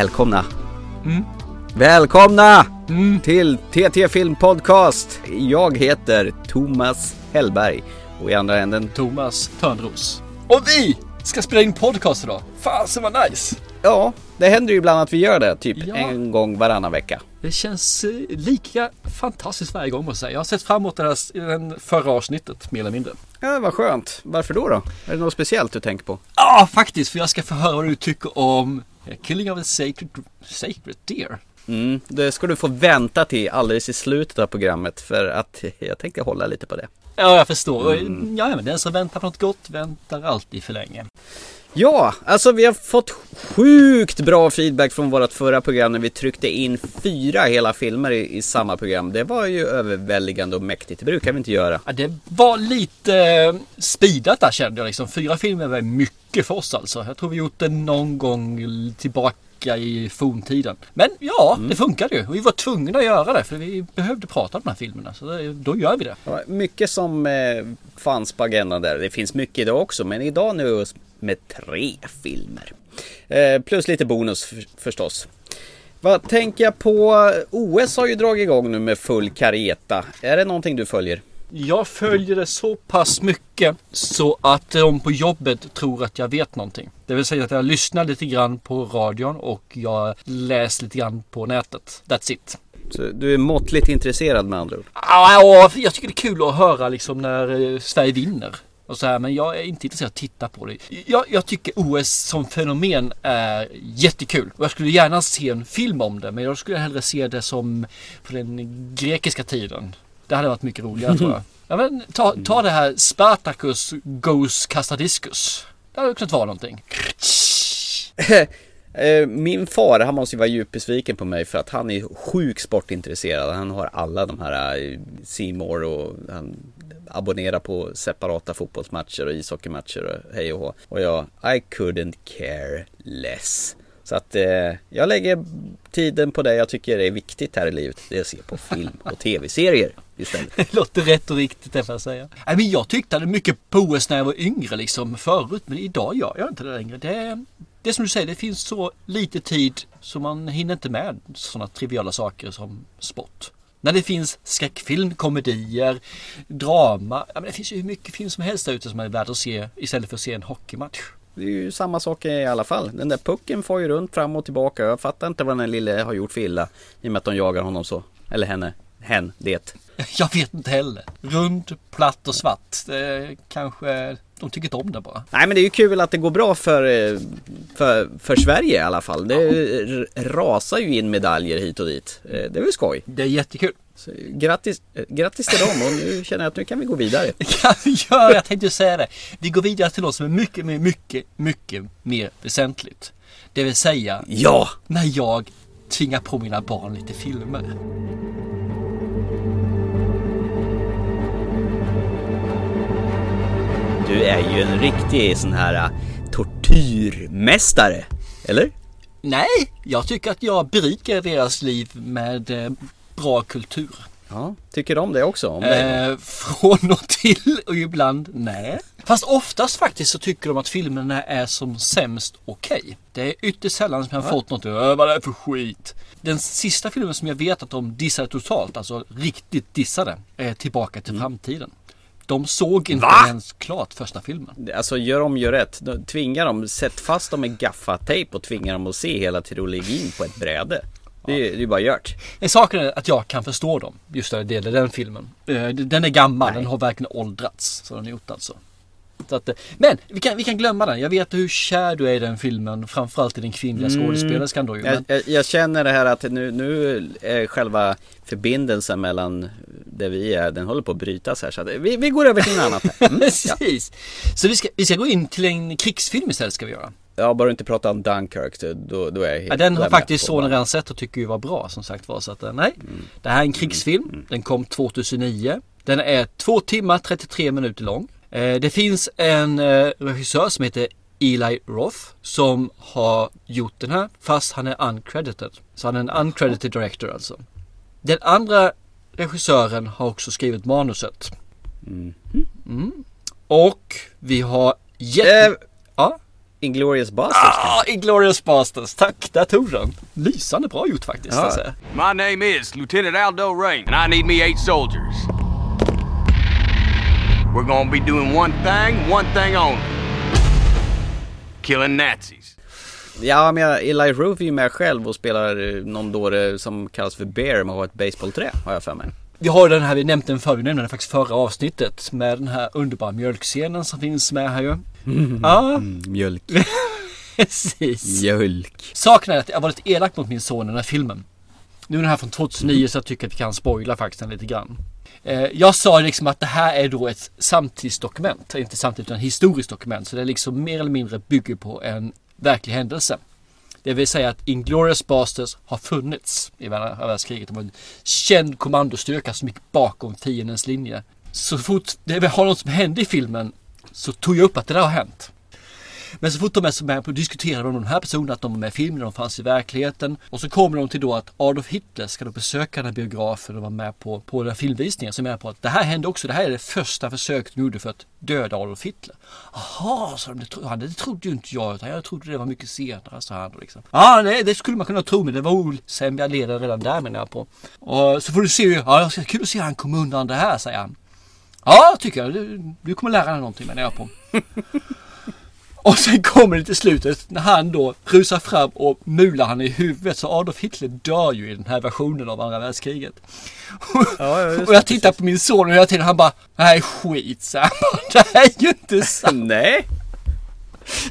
Välkomna! Mm. Välkomna Mm. till TT Film Podcast! Jag heter Thomas Hellberg och i andra änden, Thomas Törnros. Och vi ska spela in podcast idag. Fasen vad nice! ja, det händer ju ibland att vi gör det, typ Ja. en gång varannan vecka. Det känns eh, lika fantastiskt varje gång måste jag säga. Jag har sett fram emot det här den förra avsnittet mer eller mindre. Ja, vad skönt. Varför då då? Är det något speciellt du tänker på? Ja, faktiskt. För jag ska få höra vad du tycker om Killing of a Sacred, sacred Deer. Mm, det ska du få vänta till alldeles i slutet av programmet för att jag tänkte hålla lite på det. Ja, jag förstår. Mm. Ja, men den som väntar på något gott väntar alltid för länge. Ja, alltså vi har fått sjukt bra feedback från vårt förra program när vi tryckte in fyra hela filmer i, i samma program. Det var ju överväldigande och mäktigt, det brukar vi inte göra. Ja, det var lite eh, speedat där kände jag liksom. Fyra filmer var mycket för oss alltså. Jag tror vi gjort det någon gång tillbaka i forntiden. Men ja, Mm. det funkade ju. Vi var tvungna att göra det för vi behövde prata om de här filmerna. Så det, då gör vi det. Var mycket som eh, fanns på agendan där. Det finns mycket idag också, men idag nu med tre filmer. Eh, plus lite bonus för, förstås. Vad tänker jag på? OS har ju dragit igång nu med full kareta. Är det någonting du följer? Jag följer det så pass mycket så att de på jobbet tror att jag vet någonting. Det vill säga att jag lyssnar lite grann på radion och jag läser lite grann på nätet. That's it. Så du är måttligt intresserad med andra ord? Ja, jag tycker det är kul att höra liksom när eh, Sverige vinner. Och så här, men jag är inte intresserad av att titta på det. Jag, jag tycker OS som fenomen är jättekul. Och jag skulle gärna se en film om det. Men jag skulle hellre se det som på den grekiska tiden. Det hade varit mycket roligare tror jag. Ja, men ta, ta det här Spartacus Goes Kasta Discus. Det hade kunnat vara någonting. Eh, Min far, han måste ju vara djupt besviken på mig för att han är sjukt sportintresserad. Han har alla de här eh, More och han abonnerar på separata fotbollsmatcher och ishockeymatcher och hej och hå. Och jag, I couldn't care less. Så att eh, jag lägger tiden på det jag tycker är viktigt här i livet. Det är att se på film och tv-serier istället. Det låter rätt och riktigt det får jag säga. Nej, men jag tyckte det mycket på OS när jag var yngre liksom förut. Men idag gör jag inte det längre. Det det är som du säger, det finns så lite tid så man hinner inte med sådana triviala saker som sport. När det finns skräckfilm, komedier, drama. Ja, men det finns ju hur mycket film som helst där ute som är värt att se istället för att se en hockeymatch. Det är ju samma sak i alla fall. Den där pucken får ju runt fram och tillbaka. Jag fattar inte vad den lille har gjort för illa. I och med att de jagar honom så. Eller henne. Hen, det. Jag vet inte heller. Rund, platt och svart. Det kanske de tycker inte om det bara. Nej men det är ju kul att det går bra för, eh, för, för Sverige i alla fall. Det r- rasar ju in medaljer hit och dit. Eh, Det är väl skoj. Det är jättekul. Så, grattis, eh, grattis till dem och nu känner jag att nu kan vi gå vidare. Kan vi göra, jag tänkte säga det. Vi går vidare till något som är mycket, mycket, mycket, mycket mer väsentligt. Det vill säga Ja! när jag tvingar på mina barn lite filmer. Du är ju en riktig sån här eh, tortyrmästare. Eller? Nej, jag tycker att jag berikar deras liv med eh, bra kultur. Ja, tycker de det också? Om det? Eh, från och till och ibland nej. Fast oftast faktiskt så tycker de att filmerna är som sämst okej. Det är ytterst sällan som jag har fått något äh, vad det är för skit. Den sista filmen som jag vet att de dissade totalt, alltså riktigt dissade, är Tillbaka till framtiden. De såg inte Va? ens klart första filmen. Alltså gör om, gör rätt. Då Tvingar dem, sätt fast dem med gaffatejp och tvingar dem att se hela trilogin på ett bräde. Det är ju det är ju bara gjort. Saken är att jag kan förstå dem, just när det gäller den filmen. Eh, Den är gammal, den har verkligen åldrats. Så den är gjort alltså. Att, eh, men vi kan, vi kan glömma den. Jag vet hur kär du är i den filmen. Framförallt i den kvinnliga skådespelerskan då ju. Jag, Men, jag, jag känner det här att nu, nu är själva förbindelsen mellan där vi är, den håller på att brytas här. Så vi, vi går över till något annat. Mm, ja. Precis. Så vi ska, vi ska gå in till en krigsfilm istället ska vi göra. ja, bara du inte prata om Dunkirk, då, då är jag helt Ja, den har faktiskt sonen redan sett och tycker ju var bra som sagt var. Så att eh, nej. Det här är en krigsfilm. Den kom 2009. Den är två timmar 33 minuter lång. Eh, Det finns en eh, regissör som heter Eli Roth som har gjort den här fast han är uncredited. Så han är en uncredited director alltså. Den andra regissören har också skrivit manuset. Mm. Och vi har jätte... Eh, Ja, Inglourious Basterds. Ah, Inglourious Basterds. Tack, där tog den. Lysande bra gjort faktiskt. Ja. Alltså. My name is Lieutenant Aldo Rain, and I need me eight soldiers. We're gonna be doing one thing, one thing only. Killing Nazis. Ja, men Eli Roth är ju med själv och spelar eh, någon dåre som kallas för Bear med ett baseballträ, har jag för mig. Vi har den här, vi nämnt den förr, vi nämnde den faktiskt förra avsnittet med den här underbara mjölkscenen som finns med här ju. Ja, Mjölk. precis. Mjölk. Saken är att jag var lite elak mot min son i den här filmen. Nu är den här från 2009 så jag tycker att vi kan spoila faktiskt den lite grann. Eh, jag sa liksom att det här är då ett samtidsdokument. Inte samtidigt utan historiskt dokument. Så det är liksom mer eller mindre bygger på en verklig händelse. Det vill säga att Inglourious Basterds har funnits i världskriget. De var en känd kommandostyrka som gick bakom fiendens linje. Så fort det var något som hände i filmen så tog jag upp att det där har hänt. Men så fort de är så med på att diskutera de här personerna, att de var med i filmen, de fanns i verkligheten. Och så kommer de till då att Adolf Hitler ska då besöka den här biografen och vara med på, på den här filmvisningen. Som är på att det här hände också, det här är det första försöket de gjorde för att döda Adolf Hitler. Jaha, sa de, det, tro, han, det trodde ju inte jag, utan jag trodde det var mycket senare, sa han. Liksom. Ja, nej, det skulle man kunna tro, men det var osämja ledare redan där menar jag på. Och så får du se, ja, det kul att se han kom undan det här, säger han. Ja, tycker jag. Du, du kommer lära dig någonting menar jag på. Och sen kommer det till slutet när han då rusar fram och mular han i huvudet så Adolf Hitler dör ju i den här versionen av andra världskriget. Ja, och jag tittar på min son och hela tiden han bara Nej skit så han bara, Det här är ju inte sant. Nej.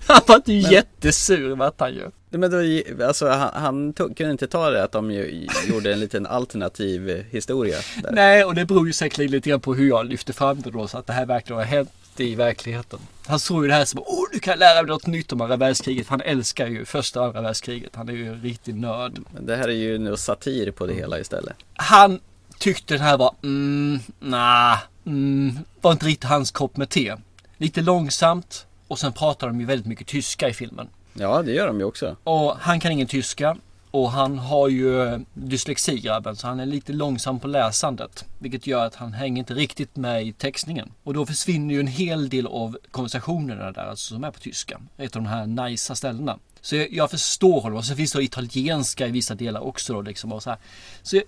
Han var inte jättesur vart han ju. Men då, alltså han, han tog, kunde inte ta det att de ju, gjorde en liten alternativ historia. Där. Nej och det beror ju säkert lite grann på hur jag lyfter fram det då så att det här verkligen har hänt i verkligheten. Han såg ju det här som åh du kan lära mig något nytt om andra världskriget. Han älskar ju första och andra världskriget. Han är ju en riktig nörd. Men det här är ju något satir på det hela istället. Han tyckte den här var, mm, nah, mm, var inte riktigt hans kopp med te. Lite långsamt och sen pratar de ju väldigt mycket tyska i filmen. Ja, det gör de ju också. Och han kan ingen tyska och han har ju dyslexi grabben så han är lite långsam på läsandet. Vilket gör att han hänger inte riktigt med i textningen. Och då försvinner ju en hel del av konversationerna där alltså, som är på tyska. Ett av de här nicea ställena. Så jag, jag förstår honom och så finns det italienska i vissa delar också då liksom. Och så här. så jag,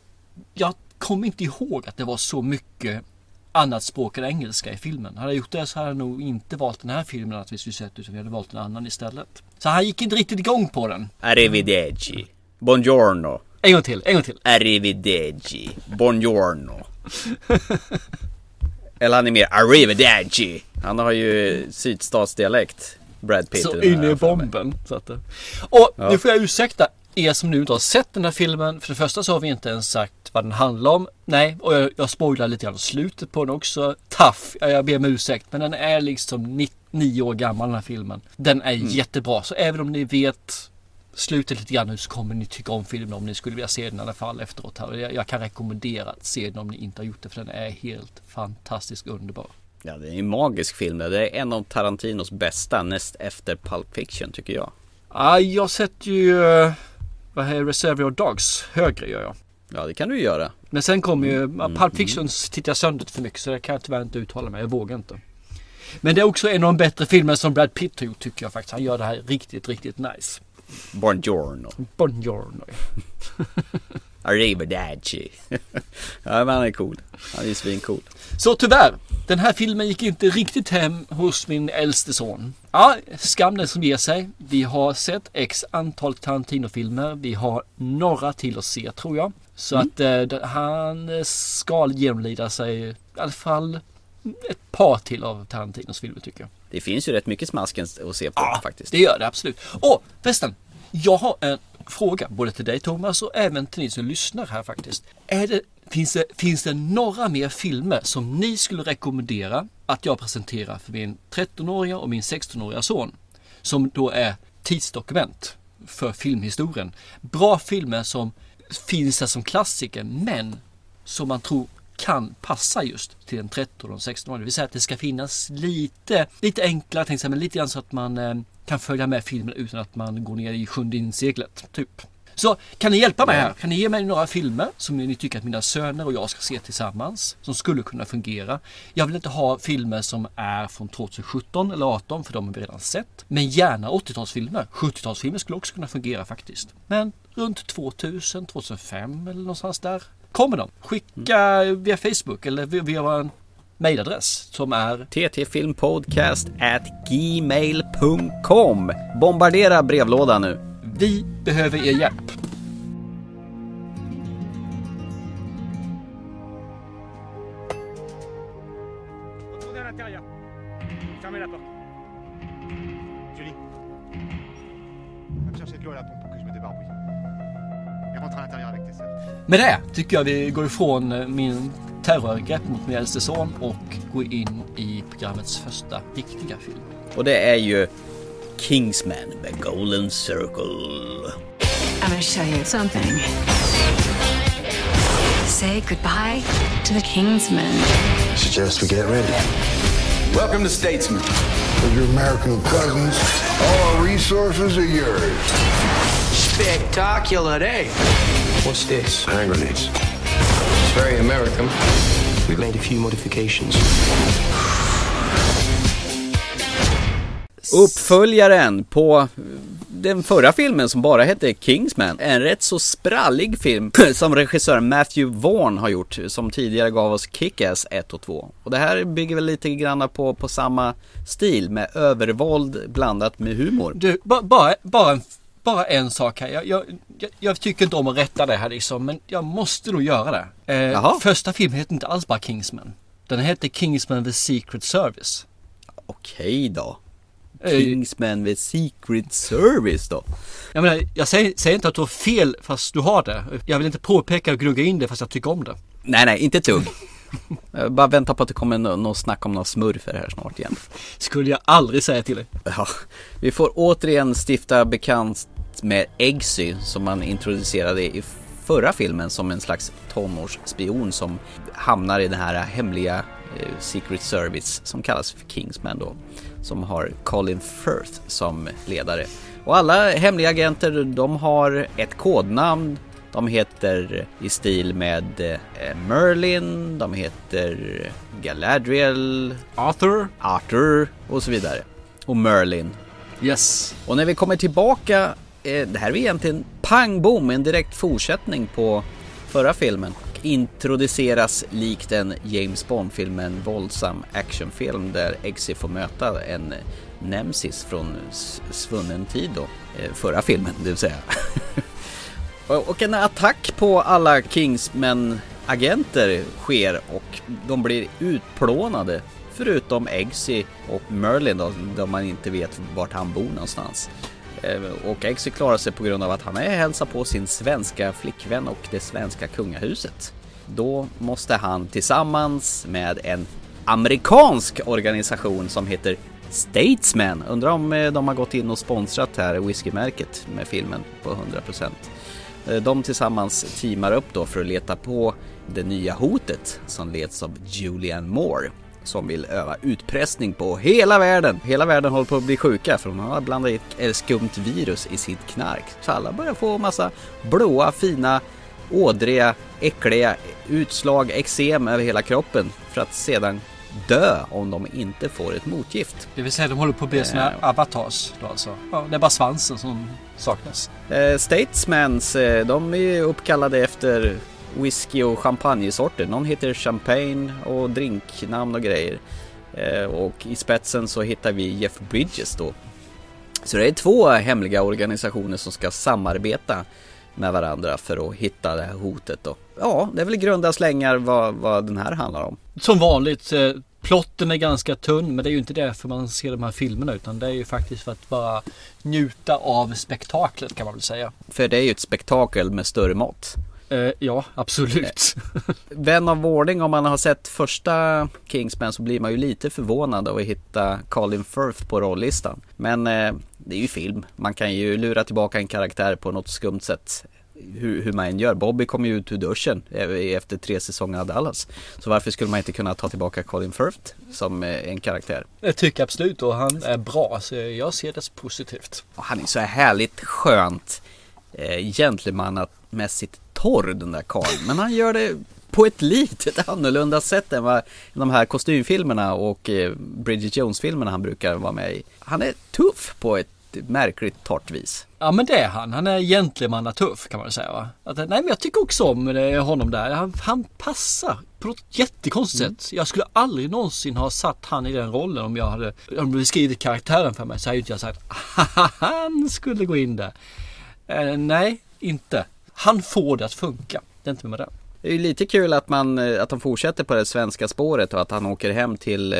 jag kommer inte ihåg att det var så mycket annat språk än engelska i filmen. Hade jag gjort det så hade jag nog inte valt den här filmen att vi skulle sett utan vi hade valt en annan istället. Så han gick inte riktigt igång på den. Arrivederci. Buongiorno. En gång till, en gång till. Arrivederci. Buongiorno. Eller han är mer arrivederci. Han har ju sydstatsdialekt. Brad Pitt. Så in i bomben. Så att, och Ja. nu får jag ursäkta er som nu inte har sett den här filmen. För det första så har vi inte ens sagt vad den handlar om. Nej, och jag, jag spoilar lite grann slutet på den också. Ja, jag ber om ursäkt. Men den är liksom ni- nio år gammal den här filmen. Den är jättebra. Så även om ni vet slutet lite grann nu så kommer ni tycka om filmen om ni skulle vilja se den i alla fall efteråt. Här. Jag, jag kan rekommendera att se den om ni inte har gjort det för den är helt fantastiskt underbar. Ja, det är en magisk film. Det är en av Tarantinos bästa näst efter Pulp Fiction tycker jag. Ja, jag sätter ju eh, vad är Reservoir Dogs högre gör jag. Ja, det kan du göra. Men sen kommer ju, mm. Pulp Fiction tittar jag sönder för mycket så det kan jag tyvärr inte uttala mig. Jag vågar inte. Men det är också en av de bättre filmer som Brad Pitt har gjort tycker jag faktiskt. Han gör det här riktigt, riktigt nice. Buongiorno. Buongiorno. Arrivederci. ja, men han är cool. Han är svincool. Så tyvärr, den här filmen gick inte riktigt hem hos min äldste son. Ja, skam den som ger sig. Vi har sett x antal Tarantino-filmer. Vi har några till att se tror jag. Så att eh, han ska genomlida sig i alla fall ett par till av Tarantinos filmer tycker jag. Det finns ju rätt mycket smasken att se på faktiskt. Det gör det absolut. Och förresten, jag har en fråga både till dig Thomas och även till ni som lyssnar här faktiskt. Det, finns, det, finns det några mer filmer som ni skulle rekommendera att jag presenterar för min 13-åriga och min 16-åriga son? Som då är tidsdokument för filmhistorien. Bra filmer som finns där som klassiker men som man tror kan passa just till en 13 och 16 år. Det vill säga att det ska finnas lite, lite enklare, tänkte men lite grann så att man eh, kan följa med filmen utan att man går ner i sjunde inseglet. Typ. Så kan ni hjälpa mig här? Kan ni ge mig några filmer som ni tycker att mina söner och jag ska se tillsammans? Som skulle kunna fungera. Jag vill inte ha filmer som är från 2017 eller 18 för de har vi redan sett. Men gärna 80-talsfilmer. 70-talsfilmer skulle också kunna fungera faktiskt. Men runt 2000, 2005 eller någonstans där kommer de. Skicka via Facebook eller via vår mejladress som är ttfilmpodcast gmail.com Bombardera brevlådan nu. Vi behöver er hjälp. Julie. Va me chercher de l'eau à la pompe pour que je me débarbouille. Et rentre à l'intérieur. Med det tycker jag vi går ifrån eh, min terrorgrepp mot min äldste son och går in i programmets första riktiga film. Och det är ju Kingsman, The Golden Circle. I'm gonna show you something. Say goodbye to the Kingsmen. Suggest we get ready. Welcome to Statesman. With your American cousins, all our resources are yours. Spectacular day. What's this? Hand grenades. It's very American. We've made a few modifications. Uppföljaren på den förra filmen som bara hette Kingsman. En rätt så sprallig film som regissören Matthew Vaughn har gjort. Som tidigare gav oss Kick-Ass 1 och 2. Och det här bygger väl lite grann på, på samma stil med övervåld blandat med humor. Du, ba, bara, bara, en, bara en sak här. Jag, jag, jag, tycker inte om att rätta det här liksom, men jag måste nog göra det. Eh, första filmen hette inte alls bara Kingsman. Den hette Kingsman The Secret Service. Okej då. Eh, Kingsman with Secret Service då. Jag menar, jag säger, säger inte att du har fel fast du har det. Jag vill inte påpeka och gnugga in det fast jag tycker om det. Nej, nej, inte ett dugg. Jag bara vänta på att det kommer nå- något snack om några smurfer här snart igen. Skulle jag aldrig säga till dig. Ja, vi får återigen stifta bekant med Eggsy som man introducerade i förra filmen som en slags tonårsspion som hamnar i den här hemliga eh, Secret Service som kallas för Kingsman då. Som har Colin Firth som ledare. Och alla hemliga agenter de har ett kodnamn. De heter i stil med eh, Merlin, de heter Galadriel, Arthur? Arthur och så vidare. Och Merlin. Yes. Och när vi kommer tillbaka, Eh, det här är egentligen pang bom, en direkt fortsättning på förra filmen. Introduceras likt en James Bond-film, en våldsam actionfilm där Eggsy får möta en nemesis från svunnen tid då. Eh, förra filmen, det vill säga. Och och en attack på alla Kingsmen-agenter sker och de blir utplånade. Förutom Eggsy och Merlin då, då man inte vet vart han bor någonstans. Eh, och Eggsy klarar sig på grund av att han är hälsar på sin svenska flickvän och det svenska kungahuset. Då måste han tillsammans med en amerikansk organisation som heter Statesman. Undrar om eh, de har gått in och sponsrat här whiskymärket med filmen på 100%. Eh, de tillsammans teamar upp då för att leta på det nya hotet som leds av Julianne Moore som vill öva utpressning på hela världen. Hela världen håller på att bli sjuka för hon har blandat i ett skumt virus i sitt knark. Så alla börjar få massa blåa, fina, ådriga, äckliga utslag, eksem över hela kroppen för att sedan dö om de inte får ett motgift. Det vill säga de håller på att bli såna Ja. avatars då alltså. Ja, det är bara svansen som saknas. Eh, Statesmans, eh, de är ju uppkallade efter whisky och champagnesorter. Någon heter champagne och drinknamn och grejer. Eh, och i spetsen så hittar vi Jeff Bridges då. Så det är två hemliga organisationer som ska samarbeta med varandra för att hitta det här hotet då. Ja, det är väl grunda slängar vad, vad den här handlar om. Som vanligt, eh, plotten är ganska tunn men det är ju inte därför man ser de här filmerna utan det är ju faktiskt för att bara njuta av spektaklet kan man väl säga. För det är ju ett spektakel med större mått. Eh, ja, absolut. Vän av ordning om man har sett första Kingsman så blir man ju lite förvånad av att hitta Colin Firth på rollistan. Men eh, det är ju film. Man kan ju lura tillbaka en karaktär på något skumt sätt. Hur, hur man än gör. Bobby kom ju ut ur duschen eh, efter tre säsonger av Dallas. Så varför skulle man inte kunna ta tillbaka Colin Firth som eh, en karaktär? Jag tycker absolut och han är bra så jag ser det positivt. Och han är så här härligt skönt eh, gentlemannamässigt torr den där karln. Men han gör det på ett litet annorlunda sätt än vad de här kostymfilmerna och eh, Bridget Jones-filmerna han brukar vara med i. Han är tuff på ett märkligt torrt vis. Ja men det är han. Han är gentlemanna tuff kan man säga va. Att, nej men jag tycker också om eh, honom där. Han, han passar på något jättekonstigt Mm. sätt. Jag skulle aldrig någonsin ha satt han i den rollen om jag hade om beskrivit karaktären för mig så hade ju inte jag sagt han skulle gå in där. Eh, nej, inte. Han får det att funka. Det är inte med det. Det är ju lite kul att, man, eh, att de fortsätter på det svenska spåret och att han åker hem till eh,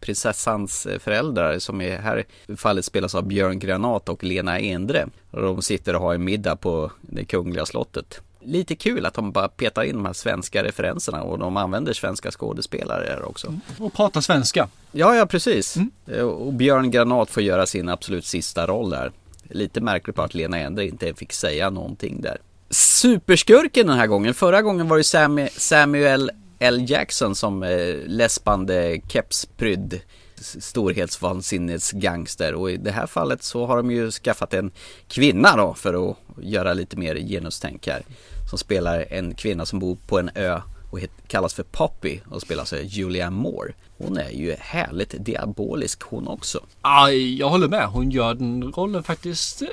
prinsessans eh, föräldrar som i här fallet spelas av Björn Granat och Lena Endre. Och de sitter och har en middag på det kungliga slottet. Lite kul att de bara petar in de här svenska referenserna och de använder svenska skådespelare här också. Och prata svenska. Ja, ja precis. Eh, Och Björn Granat får göra sin absolut sista roll där. Lite märkligt bara att Lena Endre inte fick säga någonting där. Superskurken den här gången. Förra gången var det Sam- Samuel L. Jackson som eh, läspande kepsprydd storhetsvansinnets gangster och i det här fallet så har de ju skaffat en kvinna då för att göra lite mer genustänk här. Som spelar en kvinna som bor på en ö och kallas för Poppy och spelas av Julia Moore. Hon är ju härligt diabolisk hon också. Aj, jag håller med. Hon gör den rollen faktiskt. eh,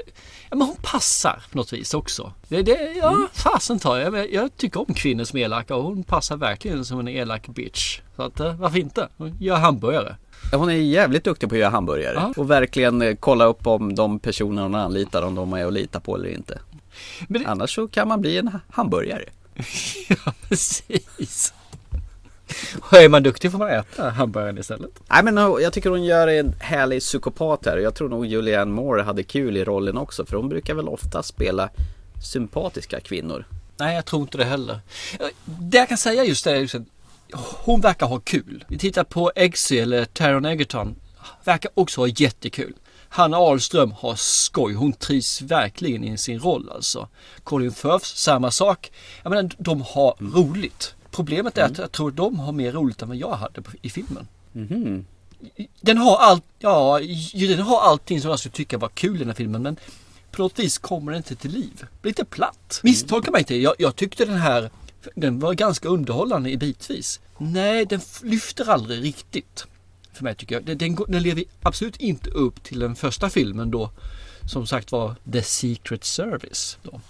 Ja, men hon passar på något vis också. Det, det, ja, Mm. fasen tar jag. Jag- tycker om kvinnor som är elaka och hon passar verkligen som en elak bitch. Så att, eh, varför inte? Hon gör hamburgare. Hon är jävligt duktig på att göra hamburgare Ja. och verkligen eh, kolla upp om de personer hon anlitar om de är att lita på eller inte. Det, Annars så kan man bli en ha- hamburgare. ja, precis. Och är man duktig får man äta hamburgaren istället. Nej men jag tycker hon gör en härlig psykopat här. Jag tror nog Julianne Moore hade kul i rollen också för hon brukar väl ofta spela sympatiska kvinnor. Nej, jag tror inte det heller. Det jag kan säga just det är att hon verkar ha kul. Vi tittar på Eggsy eller Taron Egerton. Verkar också ha jättekul. Hanna Ahlström har skoj. Hon trivs verkligen i sin roll alltså. Colin Firth, samma sak. Jag menar, de har roligt. Problemet är att jag tror de har mer roligt än vad jag hade i filmen. Den har allt, ja, den har allting som jag skulle tycka var kul i den här filmen men på något vis kommer den inte till liv. Lite platt. Misstolka mig inte. Jag, jag tyckte den här, den var ganska underhållande i bitvis. Nej, den lyfter aldrig riktigt. För mig tycker jag. Den, den, den lever absolut inte upp till den första filmen då. Som sagt var The Secret Service. Då.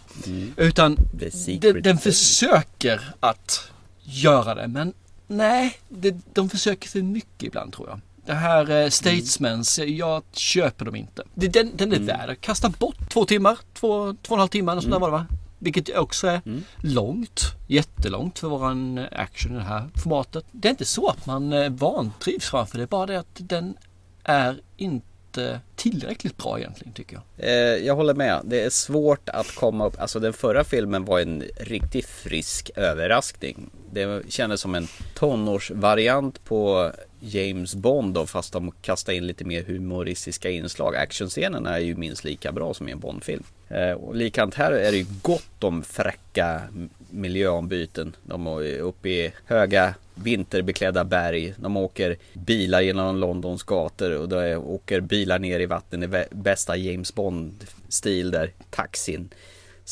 Utan The den, den försöker att göra det men nej, det, de försöker för mycket ibland tror jag. Det här eh, Statesmans, eh, jag köper dem inte. Det, den, den är värd att kasta bort två timmar, två, två och en halv timme eller sådär var det va? Vilket också är långt, jättelångt för våran eh, action i det här formatet. Det är inte så att man eh, vantrivs framför det, är bara det att den är inte tillräckligt bra egentligen tycker jag. Eh, jag håller med. Det är svårt att komma upp. Alltså den förra filmen var en riktigt frisk överraskning. Det kändes som en tonårsvariant på James Bond då, fast de kastar in lite mer humoristiska inslag. Actionscenerna är ju minst lika bra som i en Bondfilm. Eh, och likadant här är det ju gott om fräcka miljöombyten. De är uppe i höga vinterbeklädda berg. De åker bilar genom Londons gator och då åker bilar ner i vatten i bästa James Bond-stil där taxin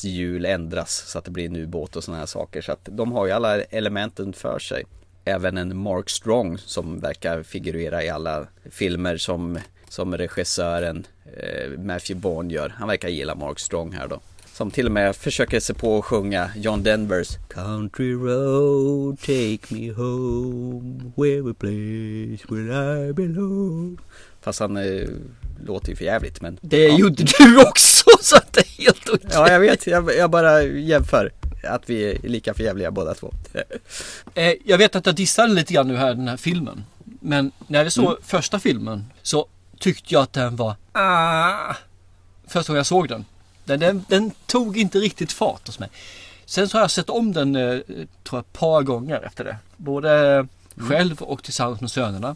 hjul ändras så att det blir en ubåt och sådana här saker. Så att de har ju alla elementen för sig. Även en Mark Strong som verkar figurera i alla filmer som, som regissören eh, Matthew Bourne gör. Han verkar gilla Mark Strong här då. Som till och med försöker sig på att sjunga John Denvers Country road take me home Where a place where I belong Fast han eh, låter ju för jävligt men Det ja. gjorde du också så att det är helt okej. Ja jag vet, jag, jag bara jämför att vi är lika förjävliga båda två. Eh, jag vet att jag dissade lite grann nu här den här filmen. Men när jag såg Mm. första filmen så tyckte jag att den var ah, Första gången jag såg den. Den, den. den tog inte riktigt fart hos mig. Sen så har jag sett om den eh, tror jag ett par gånger efter det. Både själv och tillsammans med sönerna.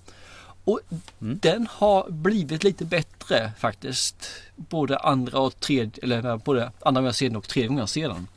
Och den har blivit lite bättre faktiskt. Både andra och tredje, eller både andra gången den och tredje gången den.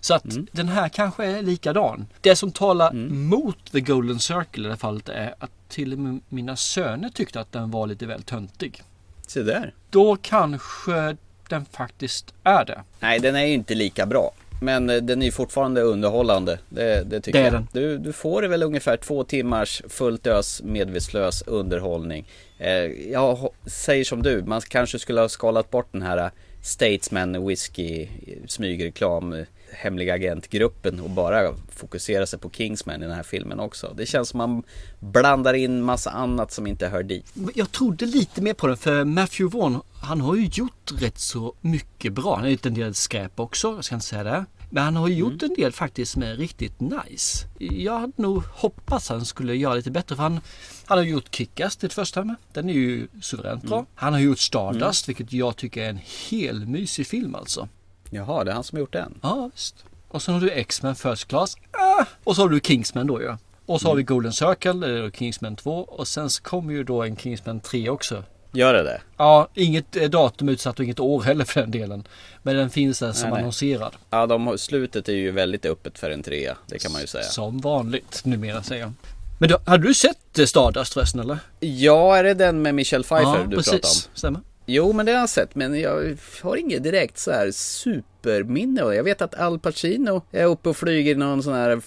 Så att den här kanske är likadan. Det som talar mot The Golden Circle i det här fallet är att till och med mina söner tyckte att den var lite väl töntig. Se där. Då kanske den faktiskt är det. Nej, den är ju inte lika bra. Men eh, den är fortfarande underhållande. Det, det tycker Det är jag. den. Du, du får väl ungefär två timmars fullt ös medvetslös underhållning. Eh, jag säger som du, man kanske skulle ha skalat bort den här eh, Statesman Whiskey smygreklam hemliga agentgruppen och bara fokusera sig på Kingsman i den här filmen också. Det känns som man blandar in massa annat som inte hör dit. Jag trodde lite mer på den för Matthew Vaughn, han har ju gjort rätt så mycket bra. Han har gjort en del skräp också, jag ska inte säga det. Men han har ju gjort en del faktiskt som är riktigt nice. Jag hade nog hoppats han skulle göra lite bättre för han, han har gjort Kick-Ass till första med. Den är ju suveränt bra. Han har gjort Stardust vilket jag tycker är en hel mysig film alltså. Jaha, det är han som har gjort den. Ja visst. Och sen har du X-Men First Class. Ah! Och så har du Kingsman då ju. Och så har vi Golden Circle, eller då Kingsman 2. Och sen så kommer ju då en Kingsman 3 också. Gör det det? Ja, inget eh, datum utsatt och inget år heller för den delen. Men den finns där som Nej, nej. annonserad. Ja, de, slutet är ju väldigt öppet för en trea. Det kan man ju säga. Som vanligt numera säger jag. Men då, hade du sett eh, Stardust förresten eller? Ja, är det den med Michelle Pfeiffer ja, du precis. pratar om? Stämmer. Jo, men det har jag sett. Men jag har inget direkt så här superminne. Jag vet att Al Pacino är uppe och flyger i någon sån här,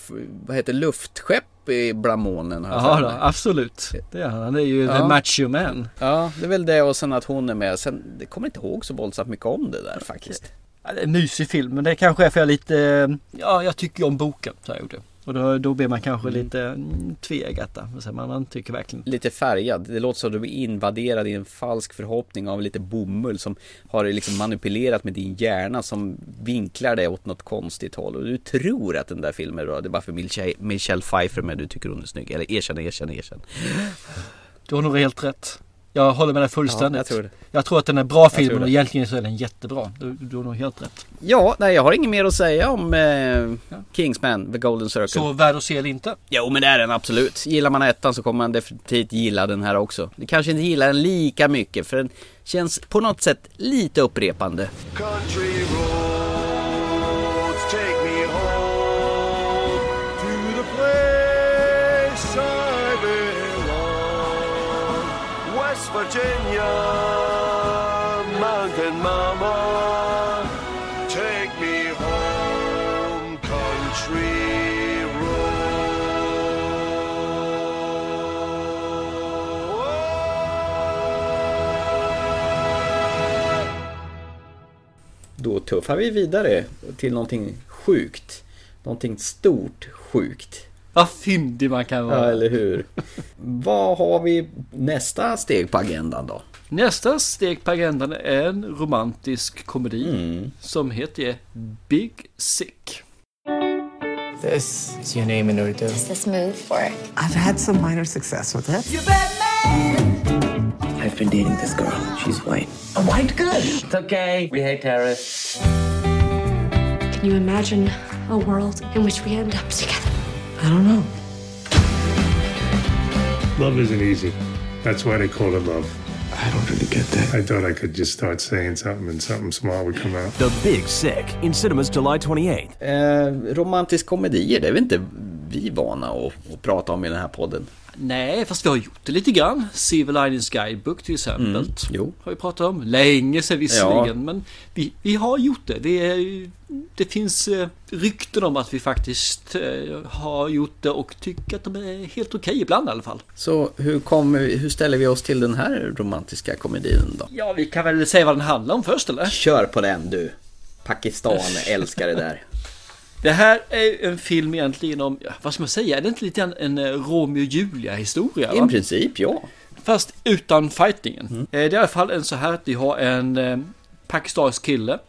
vad heter luftskepp i bland månen. Ja, då, absolut. Det är han. Han är ju the Ja. macho man. Ja, det är väl det och sen att hon är med. Sen, det kommer inte ihåg så våldsamt mycket om det där faktiskt. Ja, det är en mysig film, men det kanske är för jag lite... Ja, jag tycker om boken, så jag gjorde. Och då, då blir man kanske lite mm, där. Så Man tycker verkligen... Lite färgad. Det låter som att du blir invaderad i en falsk förhoppning av lite bomull som har liksom manipulerat med din hjärna som vinklar dig åt något konstigt håll. Och du tror att den där filmen är bra. Det är bara för Michelle Pfeiffer men du tycker hon är snygg. Eller erkänn, erkänn, erkänn. Du har nog helt rätt. Jag håller med dig fullständigt. Ja, jag tror det. Jag tror att den är bra filmen och egentligen så är den jättebra. Du, du har nog helt rätt. Ja, nej jag har inget mer att säga om eh, Kingsman, The Golden Circle. Så värd att se eller inte? Jo men det är den absolut. Gillar man ettan så kommer man definitivt gilla den här också. Du kanske inte gillar den lika mycket för den känns på något sätt lite upprepande. Country roads Virginia, Mountain Mama, take me home, country road. Då tuffar vi vidare till någonting sjukt. Någonting stort sjukt. Vad fyndig man kan vara. Ja, eller hur? Vad har vi nästa steg på agendan då? Nästa steg på agendan är en romantisk komedi Mm. som heter Big Sick. This is your name in Urdu. Is this move for it? I've had some minor success with it. I've been dating this girl. She's white. A white good. It's okay. We hate terrorists. Can you imagine a world in which we end up together? I don't know. Love isn't easy. That's why they call it love. I don't really get that. I thought I could just start saying something and something smart would come out. The Big Sick in cinemas July 28th. Eh, romantisk komedier, det är väl inte vi vana att, att prata om i den här podden? Nej, fast vi har gjort det lite grann. Civil Linings Guidebook till exempel. Mm, jo. Har vi pratat om. Länge sedan visserligen. Ja. Men vi, vi har gjort det. Det, är, det finns eh, rykten om att vi faktiskt eh, har gjort det och tycker att de är helt okej ibland i alla fall. Så hur, vi- hur ställer vi oss till den här romantiska komedin då? Ja, vi kan väl säga vad den handlar om först eller? Kör på den du! Pakistan älskar det där. Det här är en film egentligen om, vad ska man säga, är det inte lite grann en eh, Romeo och Julia historia? I princip ja. Fast utan fightingen. Eh, Det är i alla fall en så här att vi har en eh, pakistansk kille.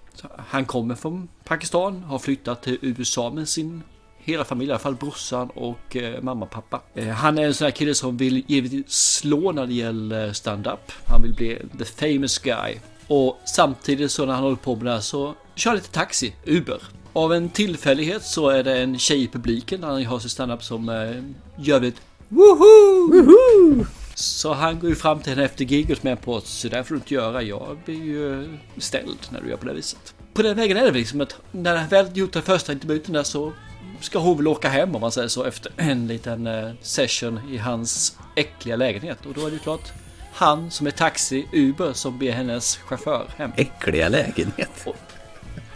Han kommer från Pakistan, har flyttat till USA med sin hela familj, i alla fall brorsan och eh, mamma och pappa. Eh, han är en sån här kille som vill givetvis slå när det gäller stand-up. Han vill bli the famous guy. Och samtidigt så när han håller på med det här så kör han lite taxi, Uber. Av en tillfällighet så är det en tjej i publiken när han har sin stand-up som eh, gör ett Woho! Så han går ju fram till henne efter giget med på att så där får du inte göra. Jag blir ju ställd när du gör på det viset. På den vägen är det liksom att när han väl gjort den första intervjun där så ska hon väl åka hem om man säger så efter en liten eh, session i hans äckliga lägenhet. Och då är det ju klart, han som är taxi, Uber, som blir hennes chaufför hem. Äckliga lägenhet.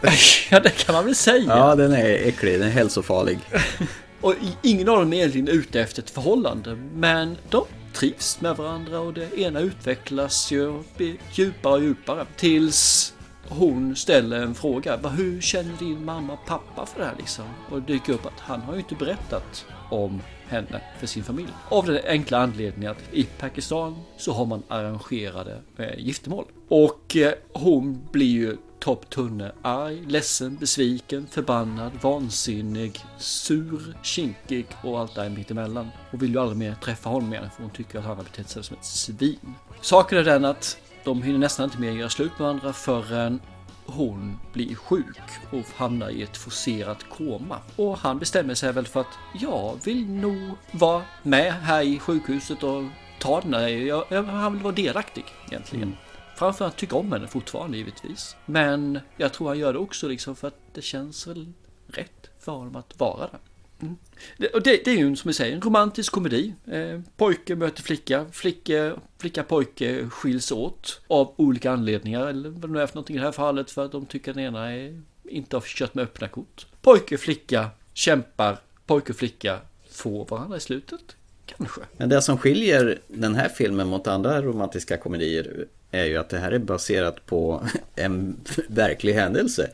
ja, det kan man väl säga. Ja, den är äcklig. Den är hälsofarlig. Och ingen av dem är egentligen ute efter ett förhållande. Men de trivs med varandra och det ena utvecklas ju och blir djupare och djupare. Tills hon ställer en fråga. "Vad- Hur känner din mamma och pappa för det här liksom? Och det dyker upp att han har ju inte berättat om henne för sin familj. Av den enkla anledningen att i Pakistan så har man arrangerade eh, giftermål. Och eh, hon blir ju topptunne, arg, ledsen, besviken, förbannad, vansinnig, sur, kinkig och allt där mittemellan. Och vill ju aldrig mer träffa honom igen för hon tycker att han har betett sig som ett svin. Saken är den att de hinner nästan inte mer göra slut med varandra förrän hon blir sjuk och hamnar i ett forcerat koma. Och han bestämmer sig väl för att jag vill nog vara med här i sjukhuset och ta den här. Jag, jag, han vill vara delaktig egentligen. Mm. Framförallt tycka om henne fortfarande givetvis. Men jag tror han gör det också liksom för att det känns väl rätt för honom att vara där. Mm. Det, och det, det är ju som vi säger en romantisk komedi. Eh, pojke möter flicka, flicka, flicka pojke skiljs åt av olika anledningar. Eller vad det nu är för någonting i det här fallet för att de tycker den ena är, inte har kört med öppna kort. Pojke och flicka kämpar, pojke och flicka får varandra i slutet. Kanske. Men det som skiljer den här filmen mot andra romantiska komedier är ju att det här är baserat på en verklig händelse.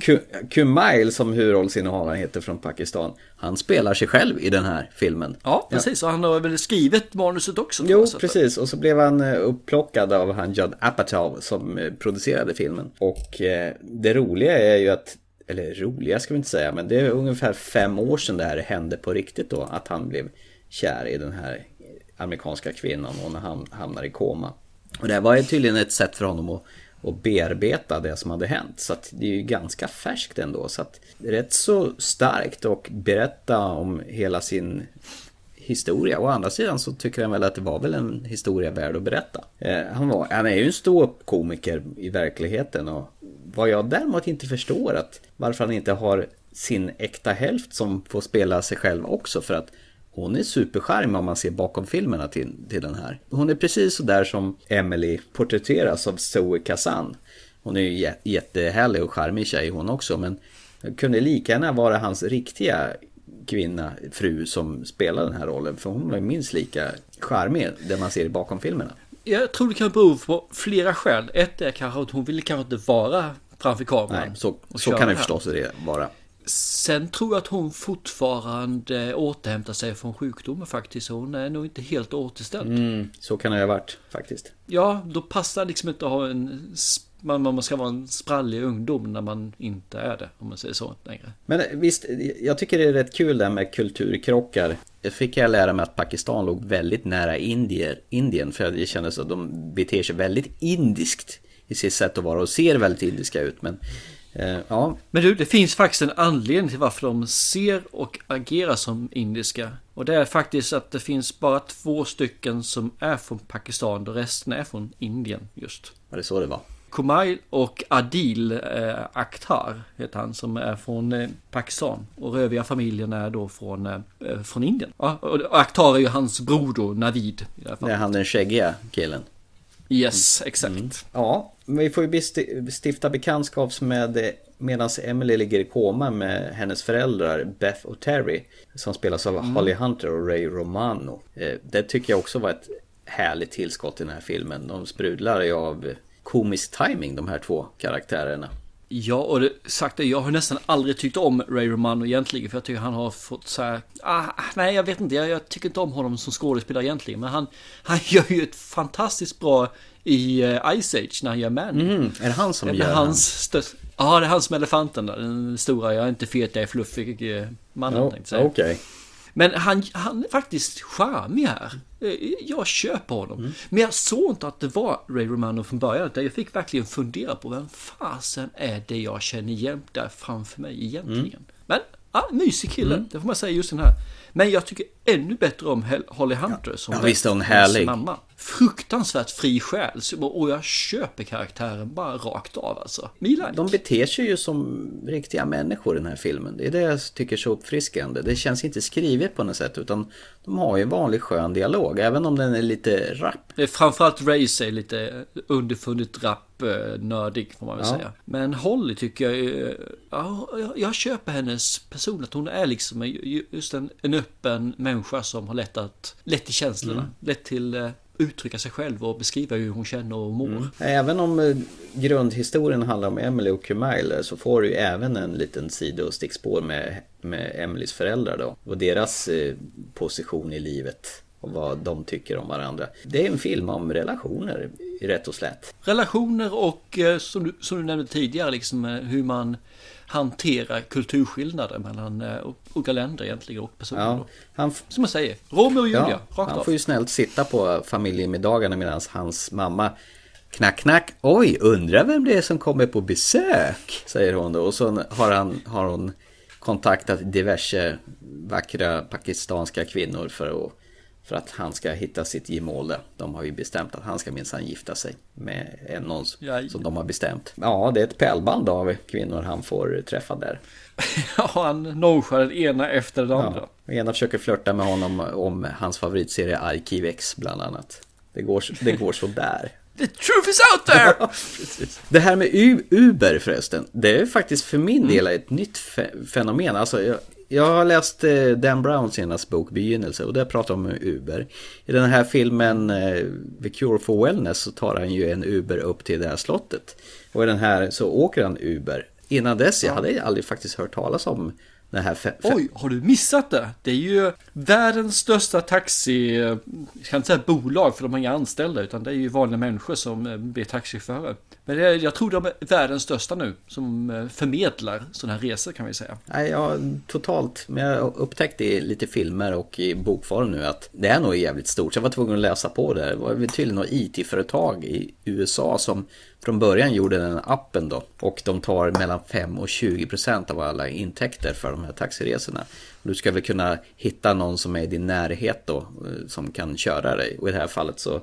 Ku- Kumail som huvudrollsinnehavaren heter från Pakistan. Han spelar sig själv i den här filmen. Ja, precis. Och han har väl skrivit manuset också. Jo, precis. Och så blev han eh, upplockad av han Judd Apatow som eh, producerade filmen. Och eh, det roliga är ju att, eller roliga ska vi inte säga, men det är ungefär fem år sedan det här hände på riktigt då. Att han blev kär i den här amerikanska kvinnan och när han hamnar i koma. Och det här var ju tydligen ett sätt för honom att, att bearbeta det som hade hänt. Så att det är ju ganska färskt ändå. Så att rätt så starkt och berätta om hela sin historia. Å andra sidan så tycker han väl att det var väl en historia värd att berätta. Eh, han, var, han är ju en stor komiker i verkligheten och vad jag däremot inte förstår att varför han inte har sin äkta hälft som får spela sig själv också för att hon är supercharmig om man ser bakom filmerna till, till den här. Hon är precis så där som Emily porträtteras av Zoe Kazan. Hon är ju jä- jättehärlig och charmig tjej hon också men kunde lika gärna vara hans riktiga kvinna, fru som spelar den här rollen. För hon är minst lika charmig det man ser bakom filmerna. Jag tror det kan bero på flera skäl. Ett är kanske att hon vill kanske inte vara framför kameran. Nej, så, så kan det förstås det vara. Sen tror jag att hon fortfarande återhämtar sig från sjukdomen faktiskt. Hon är nog inte helt återställd. Mm, så kan det ha varit faktiskt. Ja, då passar det liksom inte att ha en... Man, man ska vara en sprallig ungdom när man inte är det, om man säger så längre. Men visst, jag tycker det är rätt kul där med kulturkrockar. Det fick jag lära mig att Pakistan låg väldigt nära Indier, Indien. För det kändes att de beter sig väldigt indiskt i sitt sätt att vara och ser väldigt indiska ut. Men eh, ja, Men du, det finns faktiskt en anledning till varför de ser och agerar som indiska. Och det är faktiskt att det finns bara två stycken som är från Pakistan och resten är från Indien just. var det så det var? Kumail och Adil eh, Akhtar heter han som är från eh, Pakistan. Och övriga familjen är då från, eh, eh, från Indien. Ja, och Akhtar är ju hans bror då, Navid. I alla fall. Det är han den skäggiga killen. Yes, exakt. Ja, men vi får ju stifta bekantskap med medan Emily ligger i koma med hennes föräldrar Beth och Terry som spelas av Holly Hunter och Ray Romano. Eh, Det tycker jag också var ett härligt tillskott i den här filmen. De sprudlar ju av komisk timing de här två karaktärerna. Ja, och det, sagt det, jag har nästan aldrig tyckt om Ray Romano egentligen. För jag tycker han har fått så här, ah, nej jag vet inte, jag, jag tycker inte om honom som skådespelare egentligen. Men han, han gör ju ett fantastiskt bra i uh, Ice Age när han gör Man. Mm, är det han som det är gör hans stö- Ja, det är han som är elefanten där, den stora, jag är inte fet, jag är fluffig eh, mannen Ja, tänkte jag. Okej. Men han, han är faktiskt charmig här. Eh, Jag köper honom. Mm. Men jag såg inte att det var Ray Romano från början. Jag fick verkligen fundera på vem fasen är det jag känner igen där framför mig egentligen. Mm. Men, ja, mysig kille. Det får man säga just den här. Men jag tycker ännu bättre om Holly Hunter som Ja, visst hon härlig. mamma. Fruktansvärt fri själ. Så- Och jag köper karaktären bara rakt av alltså. Mila. De beter sig ju som riktiga människor i den här filmen. Det är det jag tycker är så uppfriskande. Det känns inte skrivet på något sätt utan de har ju en vanlig skön dialog. Även om den är lite rapp. Framförallt Race är lite underfundigt rapp eh, nördig får man väl Ja. säga. Men Holly tycker jag, ja, jag, köper hennes person. Att hon är liksom just en, en öppen människa som har lätt, att, lätt till känslorna. Mm. Lätt till eh, uttrycka sig själv och beskriva hur hon känner och mår. Även om eh, grundhistorien handlar om Emily och Kumail så får du ju även en liten sidostickspår med, med Emelies föräldrar då. Och deras eh, position i livet. Och vad de tycker om varandra. Det är en film om relationer, rätt och slätt. Relationer och eh, som du, som du nämnde tidigare, liksom eh, hur man hanterar kulturskillnader mellan eh, olika länder egentligen och personer. Ja, han, Som jag säger, Romeo och Julia, ja, rakt han av. får ju snällt sitta på familjemiddagarna medan hans mamma Knack, knack. Oj, undrar vem det är som kommer på besök, säger hon då. Och så har, han, har hon kontaktat diverse vackra pakistanska kvinnor för att, för att han ska hitta sitt gemål. De har ju bestämt att han ska minsann gifta sig med en någon Ja. som de har bestämt. Ja, det är ett pärlband av kvinnor han får träffa där. Ja, han nonchar den ena efter den andra. Ja. Ena försöker flörta med honom om hans favoritserie Arkiv X bland annat. Det går, det går så där. The truth is out there! Det här med Uber förresten, det är faktiskt för min del ett nytt fe- fenomen. Alltså, jag, jag har läst eh, Dan Browns senaste bok Begynnelse och där pratar de om Uber. I den här filmen eh, The Cure for Wellness så tar han ju en Uber upp till det här slottet. Och i den här så åker han Uber. Innan dess, jag hade aldrig faktiskt hört talas om den här... Oj, har du missat det? Det är ju världens största taxi... Jag kan inte säga bolag för de har inga anställda utan det är ju vanliga människor som eh, blir taxichaufförer. Men det är, jag tror de är världens största nu som eh, förmedlar sådana här resor kan vi säga. Nej, ja, totalt. Men jag upptäckte i lite filmer och i bokform nu att det är nog jävligt stort. Så jag var tvungen att läsa på det. Det var tydligen något IT-företag i USA som från början gjorde den appen då. Och de tar mellan 5 och 20 procent av alla intäkter för de här taxiresorna. Du ska väl kunna hitta någon som är i din närhet då eh, som kan köra dig. Och i det här fallet så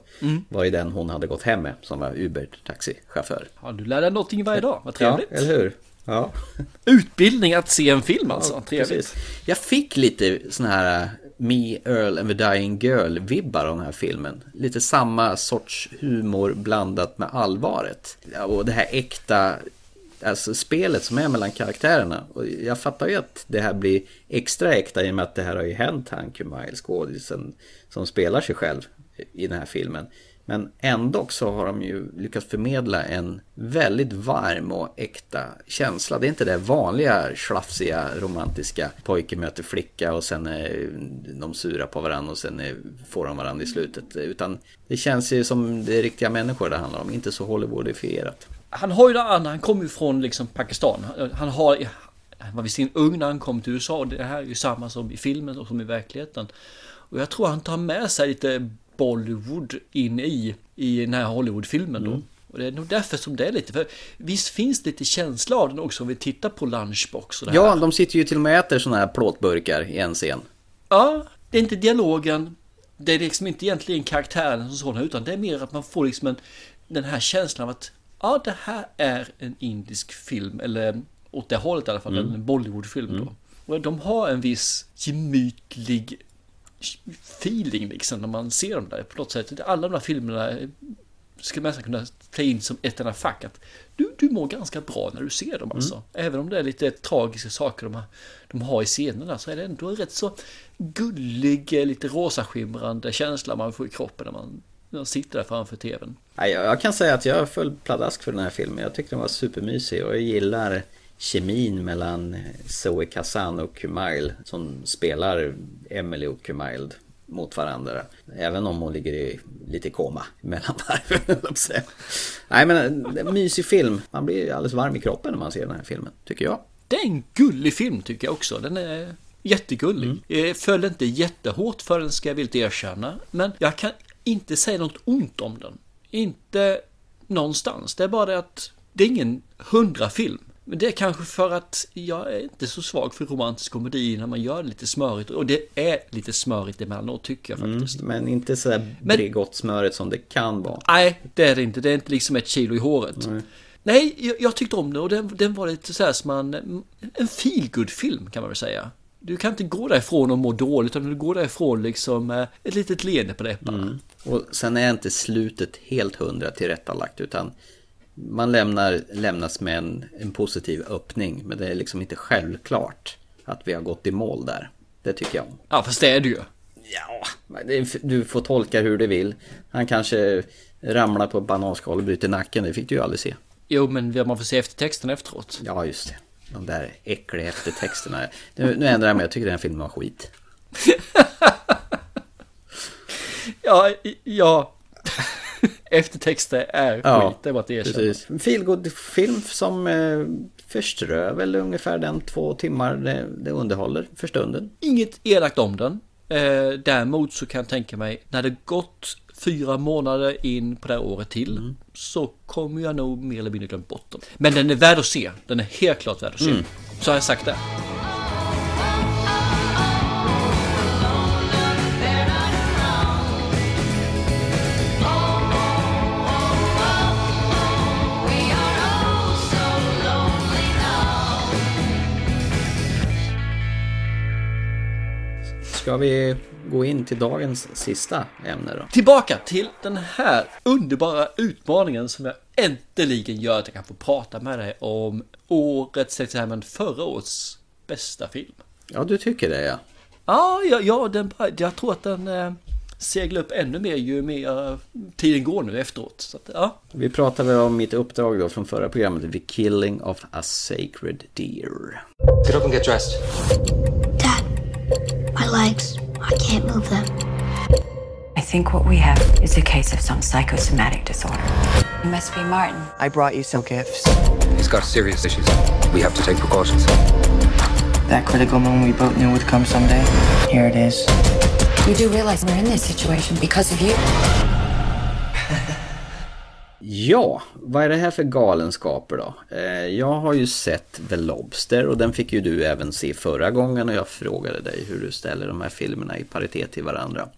var det den hon hade gått hem med som var Uber-taxichaufför. Ja, du lär dig någonting varje dag, vad trevligt. Ja, eller hur? Ja. Utbildning att se en film alltså, Ja, trevligt. precis. Jag fick lite sån här uh, Me, Earl and the Dying Girl-vibbar av den här filmen. Lite samma sorts humor blandat med allvaret. Och det här äkta, alltså spelet som är mellan karaktärerna. Och jag fattar ju att det här blir extra äkta i och med att det här har ju hänt han Miles, skådisen som spelar sig själv i den här filmen. Men ändå så har de ju lyckats förmedla en väldigt varm och äkta känsla. Det är inte det vanliga slafsiga romantiska pojke möter flicka och sen är de sura på varandra och sen får de varandra i slutet. Utan det känns ju som det är riktiga människor det handlar om, inte så Hollywoodifierat. Han har ju det andra, han kommer ju från liksom Pakistan. Han har, han var visserligen ung när han kom till USA och det här är ju samma som i filmen och som i verkligheten. Och jag tror han tar med sig lite Bollywood in i, i den här Hollywoodfilmen då. Och det är nog därför som det är lite, för visst finns det lite känsla av den också om vi tittar på Lunchbox och det här. Ja, de sitter ju till och med och äter sådana här plåtburkar i en scen. Ja, det är inte dialogen. Det är liksom inte egentligen karaktären som sådan utan det är mer att man får liksom en, den här känslan av att ja, det här är en indisk film eller åt det hållet i alla fall, en Bollywoodfilm då. Och de har en viss gemytlig feeling liksom när man ser dem där på något sätt. Alla de där filmerna ska man nästan kunna ta in som ett enda fack att du, du mår ganska bra när du ser dem alltså. Även om det är lite tragiska saker de har, de har i scenerna så är det ändå en rätt så gullig, eh, lite rosaskimrande känsla man får i kroppen när man, man sitter där framför tvn. Jag jag kan säga att jag föll pladask för den här filmen. Jag tyckte den var supermysig och jag gillar kemin mellan Zoe Kazan och Kumail som spelar Emily och Kumail mot varandra. Även om hon ligger i lite koma mellan varven. jag. Nej men en mysig film. Man blir alldeles varm i kroppen när man ser den här filmen, tycker jag. Det är en gullig film tycker jag också. Den är jättegullig. Mm. Föll inte jättehårt för den ska jag villigt erkänna. Men jag kan inte säga något ont om den. Inte någonstans. Det är bara det att det är ingen hundrafilm. Men det är kanske för att jag är inte så svag för romantisk komedi när man gör det lite smörigt. Och det är lite smörigt emellanåt tycker jag faktiskt. Mm, men inte så där Men- Bregott-smöret som det kan vara. Nej, det är det inte. Det är inte liksom ett kilo i håret. Nej, jag, jag tyckte om den och den, den var lite så här som man, en feel film kan man väl säga. Du kan inte gå därifrån och må dåligt utan du går därifrån liksom med ett litet leende på läpparna. Och sen är inte slutet helt hundra tillrättalagt utan man lämnar, lämnas med en, en positiv öppning. Men det är liksom inte självklart att vi har gått i mål där. Det tycker jag om. Ja, fast det är det ju. Ja, du får tolka hur du vill. Han kanske ramlar på ett bananskal och bryter nacken. Det fick du ju aldrig se. Jo, men man får se eftertexten efteråt. Ja, just det. De där äckliga eftertexterna. Nu, nu ändrar jag mig. Jag tycker den här filmen var skit. Ja, ja. Eftertexter är Ja, skit, det är bara att erkänna. Precis. En feelgood-film som eh, förströ väl ungefär den två timmar det, det underhåller för stunden. Inget elakt om den. Eh, däremot så kan jag tänka mig, när det gått fyra månader in på det här året till, Mm. så kommer jag nog mer eller mindre glömt bort den. Men den är värd att se. Den är helt klart värd att se. Mm. Så har jag sagt det. Ska vi gå in till dagens sista ämne då? Tillbaka till den här underbara utmaningen som jag äntligen gör att jag kan få prata med dig om årets, men förra årets bästa film. Ja, du tycker det ja. Ja, ja, ja den, jag tror att den eh, seglar upp ännu mer ju mer tiden går nu efteråt. Så att, ja. Vi pratade om mitt uppdrag då från förra programmet, The Killing of a Sacred Deer. Get up and get dressed. Dad, my legs, I can't move them. I think what we have is a case of some psychosomatic disorder. It must be Martin. I brought you some gifts. He's got serious issues. We have to take precautions. That critical moment we both knew would come someday. Here it is. You do realize we're in this situation because of you. Ja, vad är det här för galenskaper då? Eh, jag har ju sett The Lobster och den fick ju du även se förra gången och jag frågade dig hur du ställer de här filmerna i paritet till varandra.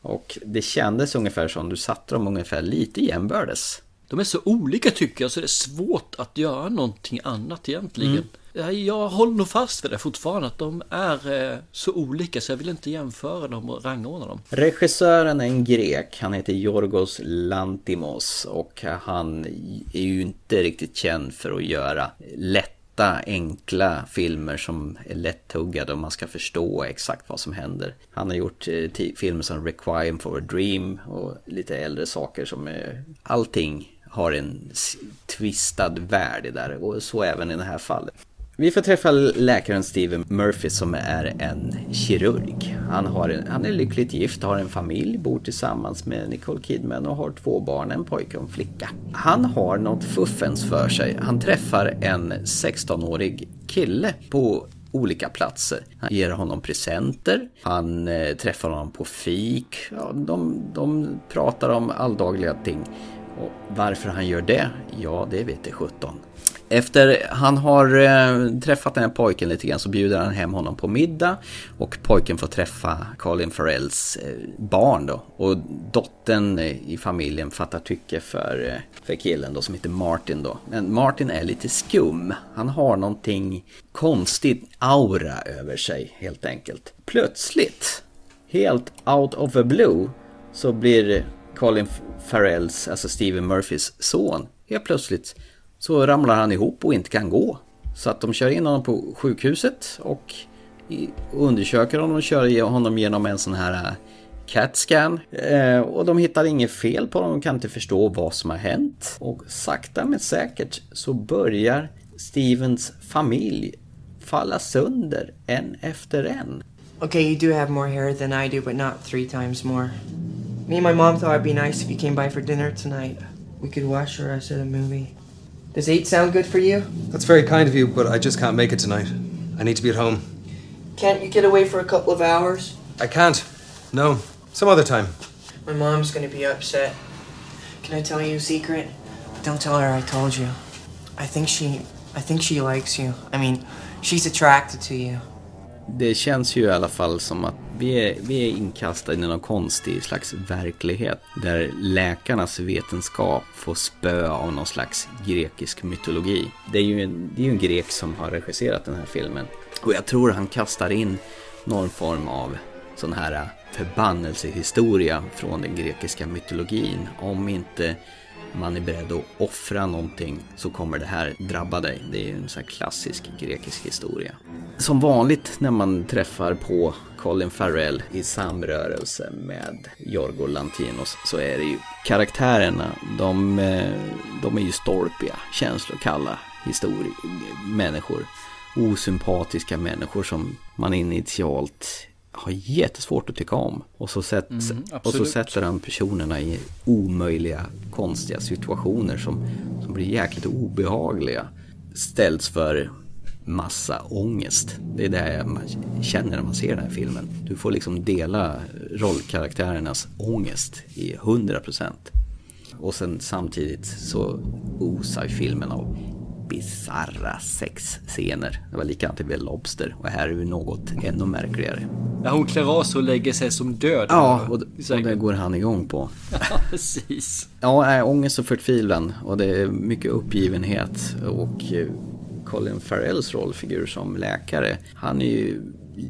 Och det kändes ungefär som du satte dem ungefär lite jämbördes. De är så olika tycker jag så det är svårt att göra någonting annat egentligen. Ja, jag håller nog fast vid det fortfarande att de är eh, så olika så jag vill inte jämföra dem och rangordna dem. Regissören är en grek, han heter Yorgos Lantimos och han är ju inte riktigt känd för att göra lätta, enkla filmer som är lättuggade och man ska förstå exakt vad som händer. Han har gjort eh, filmer som Requiem for a Dream och lite äldre saker som är, allting har en tvistad twistad värld i där och så även i det här fallet. Vi får träffa läkaren Steven Murphy som är en kirurg. Han, har en, han är lyckligt gift, har en familj, bor tillsammans med Nicole Kidman och har två barn, en pojke och en flicka. Han har något fuffens för sig. Han träffar en 16-årig kille på olika platser. Han ger honom presenter, han eh, träffar honom på fik, ja, de, de pratar om alldagliga ting. Och varför han gör det? Ja, det vet det 17. Efter han har eh, träffat den här pojken lite grann så bjuder han hem honom på middag och pojken får träffa Colin Farrells eh, barn då. Och dottern eh, i familjen fattar tycke för, eh, för killen då som heter Martin då. Men Martin är lite skum. Han har någonting konstigt aura över sig helt enkelt. Plötsligt, helt out of the blue, så blir Colin Farrells, alltså Steven Murphys son, helt plötsligt så ramlar han ihop och inte kan gå. Så att de kör in honom på sjukhuset och undersöker honom och kör honom genom en sån här äh, CAT-scan. Eh, och de hittar inget fel på honom, de kan inte förstå vad som har hänt. Och sakta men säkert så börjar Stevens familj falla sönder en efter en. Okay, you do have more hair than I do, but not three times more. Me and my mom thought it'd be nice if you came by for dinner tonight. We could watch the rest of the movie. Does eight sound good for you? That's very kind of you, but I just can't make it tonight. I need to be at home. Can't you get away for a couple of hours? I can't. No. Some other time. My mom's gonna be upset. Can I tell you a secret? Don't tell her I told you. I think she I think she likes you. I mean, she's attracted to you. Det känns ju i alla fall som att vi är, vi är inkastade i någon konstig slags verklighet. Där läkarnas vetenskap får spö av någon slags grekisk mytologi. Det är ju en, det är ju en grek som har regisserat den här filmen. Och jag tror han kastar in någon form av sån här förbannelsehistoria från den grekiska mytologin. Om inte man är beredd att offra någonting så kommer det här drabba dig. Det är ju en sån här klassisk grekisk historia. Som vanligt när man träffar på Colin Farrell i samrörelse med Jorgo Lantinos så är det ju karaktärerna, de, eh, de är ju stolpiga, känslokalla historier, människor. Osympatiska människor som man initialt har jättesvårt att tycka om. Och så, sätt, mm, och så sätter han personerna i omöjliga, konstiga situationer som, som blir jäkligt obehagliga. Ställs för massa ångest. Det är det man känner när man ser den här filmen. Du får liksom dela rollkaraktärernas ångest i 100%. Och sen samtidigt så osar filmen av bisarra sexscener. Det var likadant i Bill Lobster och här är det något ännu märkligare. När hon klär av sig och lägger sig som död. Ja, och, och det går han igång på. Ja, precis. Ja, ångest och förtvivlan och det är mycket uppgivenhet och eh, Colin Farrells rollfigur som läkare, han är ju,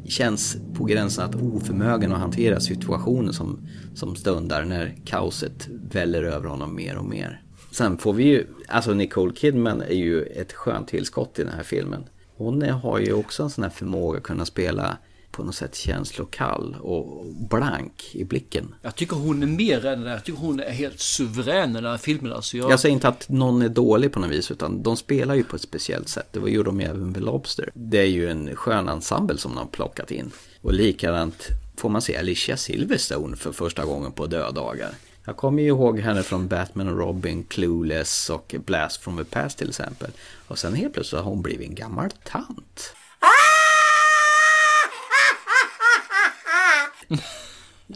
känns på gränsen att oförmögen att hantera situationen som, som stundar när kaoset väller över honom mer och mer. Sen får vi ju, alltså Nicole Kidman är ju ett skönt tillskott i den här filmen. Hon har ju också en sån här förmåga att kunna spela på något sätt känslokall och blank i blicken. Jag tycker hon är mer än det. Jag tycker hon är helt suverän i den här filmen. Alltså jag... jag säger inte att någon är dålig på något vis, utan de spelar ju på ett speciellt sätt. Det var ju de även med Lobster. Det är ju en skön ensemble som de har plockat in. Och likadant får man se Alicia Silverstone för första gången på dödagar. Jag kommer ju ihåg henne från Batman och Robin, Clueless och Blast from the Past till exempel. Och sen helt plötsligt har hon blivit en gammal tant.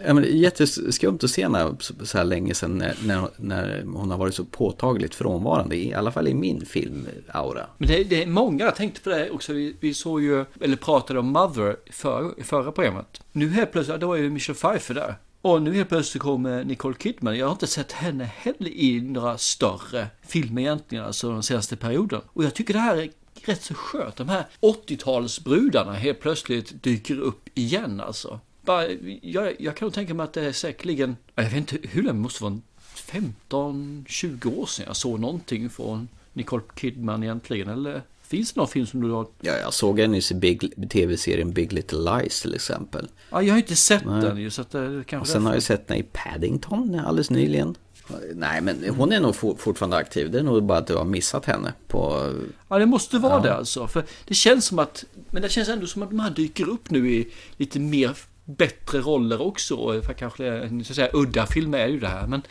Ja, men det är jätteskumt att se henne så här länge sedan när, när, när, hon har varit så påtagligt frånvarande, i alla fall i min filmaura. Men det, det är många, jag tänkte på det också, vi, vi såg ju, eller pratade om Mother i för, förra programmet. Nu helt plötsligt, då är ju Michelle Pfeiffer där. Och nu helt plötsligt kommer Nicole Kidman. Jag har inte sett henne heller i några större filmer egentligen, alltså den senaste perioden. Och jag tycker det här är rätt så skönt. De här 80-talsbrudarna helt plötsligt dyker upp igen alltså. Bara, jag, jag kan nog tänka mig att det är säkerligen, jag vet inte hur länge, måste vara 15-20 år sedan jag såg någonting från Nicole Kidman egentligen. Eller Finns det någon film som du har? Ja, jag såg en nyss i tv-serien Big Little Lies till exempel. Ja, jag har inte sett Nej. den ju så att det kanske Och sen har jag sett den i Paddington alldeles nyligen. Nej, men hon är nog fortfarande aktiv. Det är nog bara att du har missat henne på... Ja, det måste vara ja. det alltså. För det känns som att... Men det känns ändå som att de här dyker upp nu i lite mer bättre roller också. För kanske en så att säga, udda film är ju det här. Men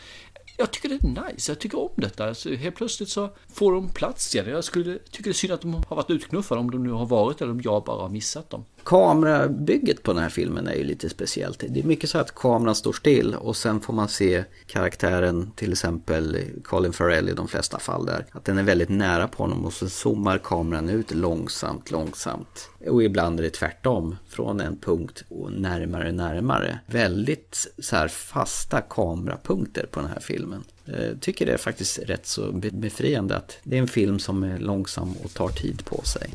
jag tycker det är nice, jag tycker om detta. Alltså, helt plötsligt så får de plats igen. Jag skulle, tycker det är synd att de har varit utknuffade om de nu har varit eller om jag bara har missat dem kamerabygget på den här filmen är ju lite speciellt. Det är mycket så att kameran står still och sen får man se karaktären, till exempel Colin Farrell i de flesta fall där, att den är väldigt nära på honom och så zoomar kameran ut långsamt, långsamt. Och ibland är det tvärtom, från en punkt och närmare, närmare. Väldigt så här fasta kamerapunkter på den här filmen. Jag tycker det är faktiskt rätt så befriande att det är en film som är långsam och tar tid på sig.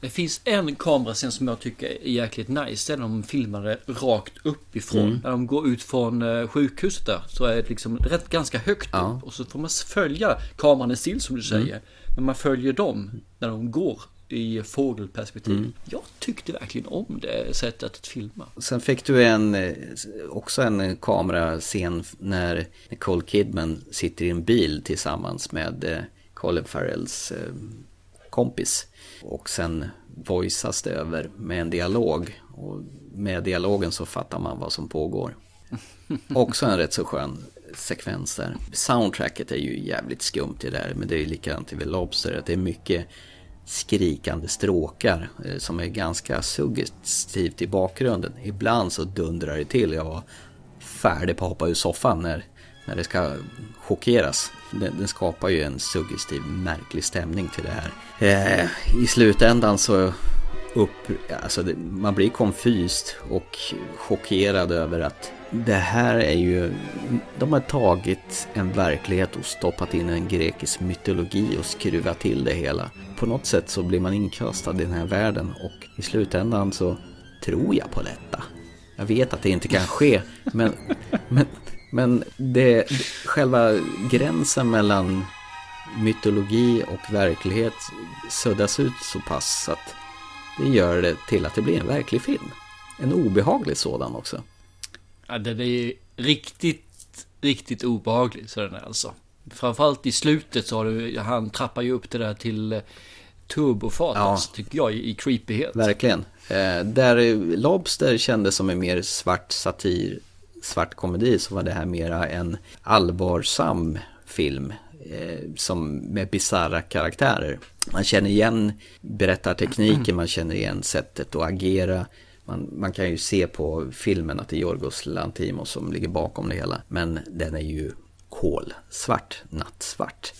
Det finns en kamerascen som jag tycker är jäkligt nice. Där de filmar det rakt uppifrån. Mm. När de går ut från eh, sjukhuset där. Så är det liksom rätt ganska högt ja. upp. Och så får man följa kameran är still som du mm. säger. Mm. Men man följer dem när de går i fågelperspektiv. Mm. Jag tyckte verkligen om det sättet att filma. Sen fick du en, eh, också en kamerascen när Nicole Kidman sitter i en bil tillsammans med eh, Colin Farrells kompis. Och sen voiceas det över med en dialog. Och med dialogen så fattar man vad som pågår. Också en rätt så skön sekvens där. Soundtracket är ju jävligt skumt i det där, men det är likadant i Lobster. Att det är mycket skrikande stråkar eh, som är ganska suggestivt i bakgrunden. Ibland så dundrar det till. Jag var färdig på att hoppa ur soffan när när det ska chockeras. Den, den skapar ju en suggestiv, märklig stämning till det här. Eh, I slutändan så upp, alltså det, man blir konfyst och chockerad över att det här är ju, de har tagit en verklighet och stoppat in en grekisk mytologi och skruvat till det hela. På något sätt så blir man inkastad i den här världen och i slutändan så tror jag på detta. Jag vet att det inte kan ske, men, men, men det, själva gränsen mellan mytologi och verklighet suddas ut så pass att det gör det till att det blir en verklig film. En obehaglig sådan också. Ja, den är riktigt, riktigt obehaglig så den är alltså. Framförallt i slutet så har du, han trappar ju upp det där till eh, turbofart, ja. alltså, tycker jag, i creepyhet. Verkligen. Eh, där Lobster kändes som en mer svart satir, svart komedi, så var det här mera en allvarsam film eh, som med bizarra karaktärer. Man känner igen berättartekniken, man känner igen sättet att agera. Man, man, kan ju se på filmen att det är Jorgos Lantimos som ligger bakom det hela. Men den är ju kolsvart, nattsvart.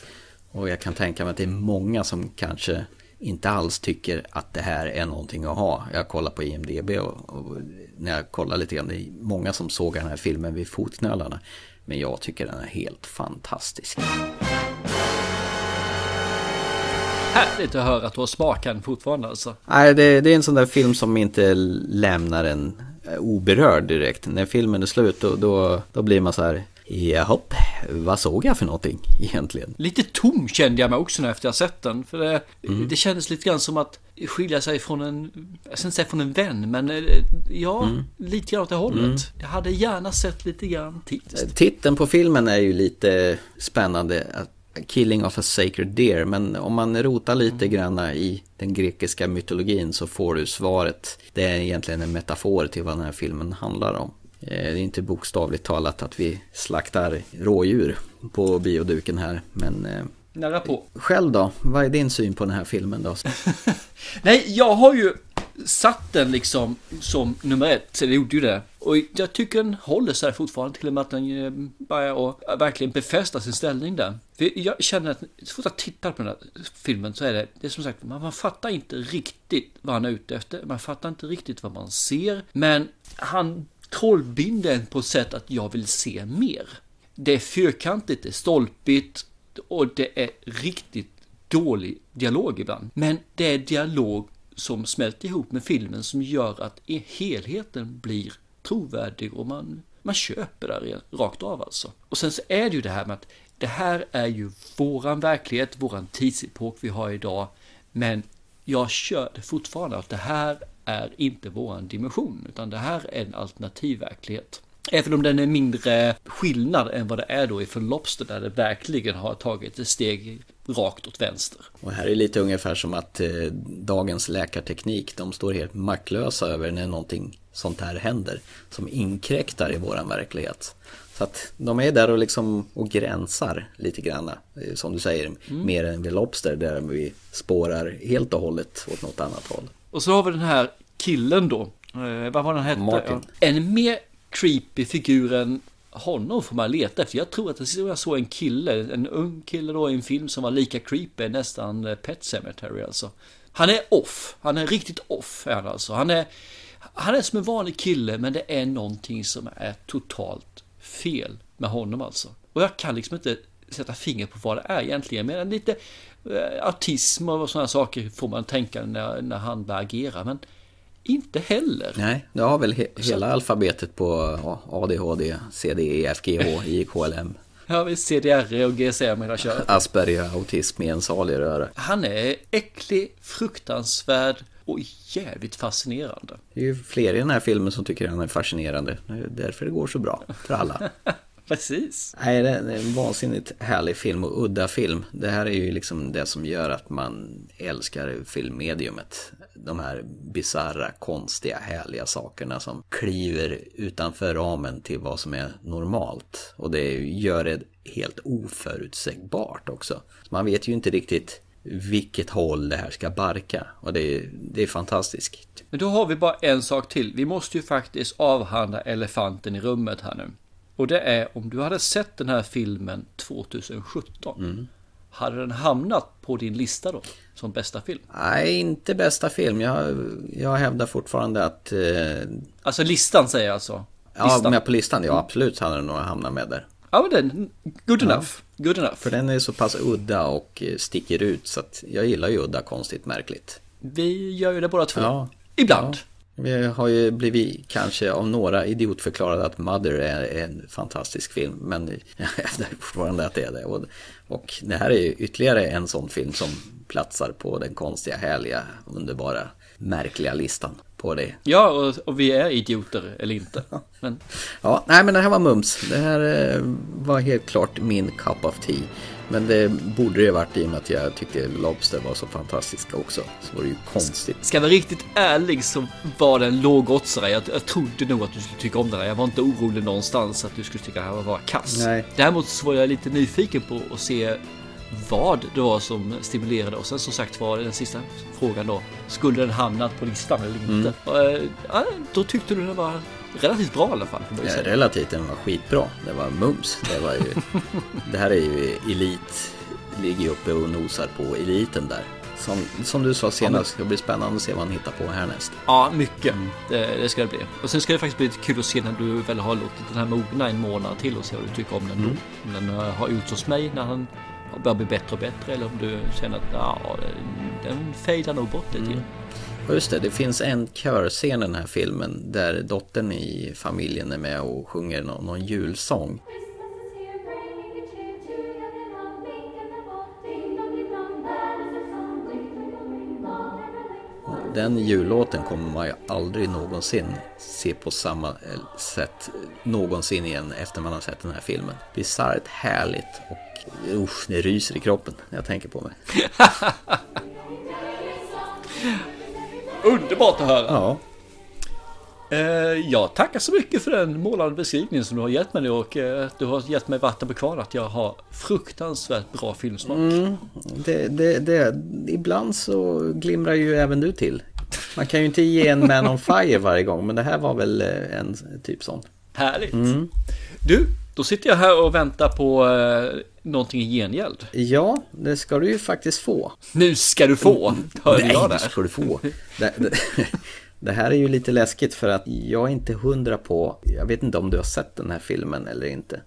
Och jag kan tänka mig att det är många som kanske inte alls tycker att det här är någonting att ha. Jag kollar på IMDB och, och när jag kollar lite grann, det är många som såg den här filmen vid fotknölarna. Men jag tycker den är helt fantastisk. Härligt att höra att du har smaken fortfarande alltså. Nej, det, det, är en sån där film som inte lämnar en eh, oberörd direkt. När filmen är slut då, då, då blir man så här Jahopp, vad såg jag för någonting egentligen? Lite tom kände jag mig också när efter jag sett den. För det, mm. det kändes lite grann som att skilja sig från en, jag ska inte säga från en vän, men eh, ja, mm. lite grann åt det hållet. Mm. Jag hade gärna sett lite grann till. Titeln på filmen är ju lite spännande. Killing of a Sacred Deer. Men om man rotar lite mm. granna i den grekiska mytologin så får du svaret. Det är egentligen en metafor till vad den här filmen handlar om. Eh, det är inte bokstavligt talat att vi slaktar rådjur på bioduken här. Men eh, Nära på. Själv då? Vad är din syn på den här filmen då? Nej, jag har ju satt den liksom som nummer ett. Så det gjorde ju det. Och jag tycker den håller sig fortfarande till och med att den eh, börjar att verkligen befästa sin ställning där. För jag känner att så fort jag tittar på den här filmen så är det, det är som sagt, man, man fattar inte riktigt vad han är ute efter. Man fattar inte riktigt vad man ser. Men han trollbinden på ett sätt att jag vill se mer. Det är fyrkantigt, det är stolpigt och det är riktigt dålig dialog ibland. Men det är dialog som smälter ihop med filmen som gör att helheten blir trovärdig och man, man köper det rakt av alltså. Och sen så är det ju det här med att det här är ju våran verklighet, våran tidsepok vi har idag. Men jag kör det fortfarande att det här är inte våran dimension, utan det här är en alternativ verklighet. Även om den är mindre skillnad än vad det är då i Lobster där det verkligen har tagit ett steg rakt åt vänster. Och här är lite ungefär som att eh, dagens läkarteknik, de står helt maktlösa över när någonting sånt här händer som inkräktar i våran verklighet. Så att de är där och liksom och gränsar lite grann, eh, som du säger, mm. mer än vid Lobster där vi spårar helt och hållet åt något annat håll. Och så har vi den här killen då, eh, vad var den hette? Martin. En mer creepy figur än honom får man leta efter. Jag tror att jag såg en kille, en ung kille då i en film som var lika creepy, nästan eh, Pet Cemetery alltså. Han är off, han är riktigt off är han alltså. Han är, han är som en vanlig kille men det är någonting som är totalt fel med honom alltså. Och jag kan liksom inte sätta fingret på vad det är egentligen. Men lite eh, autism och sådana saker får man tänka när, när han börjar agera. Men inte heller. Nej, du har väl he hela alfabetet på ADHD, CDE, FGH, IKLM. Ja, visst, CDR och GSM hela köret. Asperger, autism i en salig röra. Han är äcklig, fruktansvärd och jävligt fascinerande. Det är ju fler i den här filmen som tycker han är fascinerande. Det är därför det går så bra för alla. Precis. Nej, det är en vansinnigt härlig film och udda film. Det här är ju liksom det som gör att man älskar filmmediumet. De här bizarra, konstiga, härliga sakerna som kliver utanför ramen till vad som är normalt. Och det gör det helt oförutsägbart också. Man vet ju inte riktigt vilket håll det här ska barka. Och det är, det är fantastiskt. Men då har vi bara en sak till. Vi måste ju faktiskt avhandla elefanten i rummet här nu. Och det är om du hade sett den här filmen 2017. Mm. Hade den hamnat på din lista då? Som bästa film? Nej, inte bästa film. Jag, jag hävdar fortfarande att... Eh, Alltså listan säger jag alltså? ja, Listan. med på listan. Ja, absolut hade den nog hamnat med där. Ja men den, good enough. Good enough. För den är så pass udda och eh, sticker ut så att jag gillar ju udda, konstigt, märkligt. Vi gör ju det båda två. Ja. Ibland. Vi har ju blivit kanske av några idiotförklarade att Mother är en fantastisk film. Men jag hävdar fortfarande att det är det. Och, och det här är ju ytterligare en sån film som platsar på den konstiga, härliga, underbara, märkliga listan på det. Ja, och, och vi är idioter eller inte. Men Ja, nej men det här var mums. Det här eh, var helt klart min cup of tea. Men det borde det varit i och med att jag tyckte Lobster var så fantastiska också. Så var det ju konstigt. ska jag vara riktigt ärlig så var det en lågoddsare. Jag, jag trodde nog att du skulle tycka om den här. Jag var inte orolig någonstans att du skulle tycka att det här var kass. Nej. Däremot så var jag lite nyfiken på att se vad det var som stimulerade och sen som sagt var den sista frågan då. Skulle den hamnat på listan eller inte? Mm. Och, eh, ja, då tyckte du den var relativt bra i alla fall. Ja, relativt, den var skitbra. Det var mums. Det, var ju, det här är ju elit. Ligger ju uppe och nosar på eliten där. Som, som du sa senast, det blir spännande att se vad han hittar på härnäst. Ja, mycket. Det, det ska det bli. Och sen ska det faktiskt bli lite kul att se när du väl har låtit den här mogna en månad till och se vad du tycker om den då. Om den eh, har gjort hos mig när han börjar bli bättre och bättre eller om du känner att ja, den, fejdar nog bort lite grann. Och just det, det finns en körscen i den här filmen där dottern i familjen är med och sjunger någon, någon julsång. Den jullåten kommer man ju aldrig någonsin se på samma eh, sätt någonsin igen efter man har sett den här filmen. Bisarrt härligt och usch, det ryser i kroppen när jag tänker på mig. Underbart att höra! Ja, Eh, jag tackar så mycket för den målande beskrivningen som du har gett mig och eh, du har gett mig vatten på kvarn att jag har fruktansvärt bra filmsmak. Mm, det, det, det, ibland så glimrar ju även du till. Man kan ju inte ge en Man on Fire varje gång, men det här var väl eh, en typ sån. Härligt! Mm. Du, då sitter jag här och väntar på eh, någonting i gengäld. Ja, det ska du ju faktiskt få. Nu ska du få! Hörde Nej, jag där? ska du få. Det, det, det här är ju lite läskigt för att jag är inte hundra på, jag vet inte om du har sett den här filmen eller inte.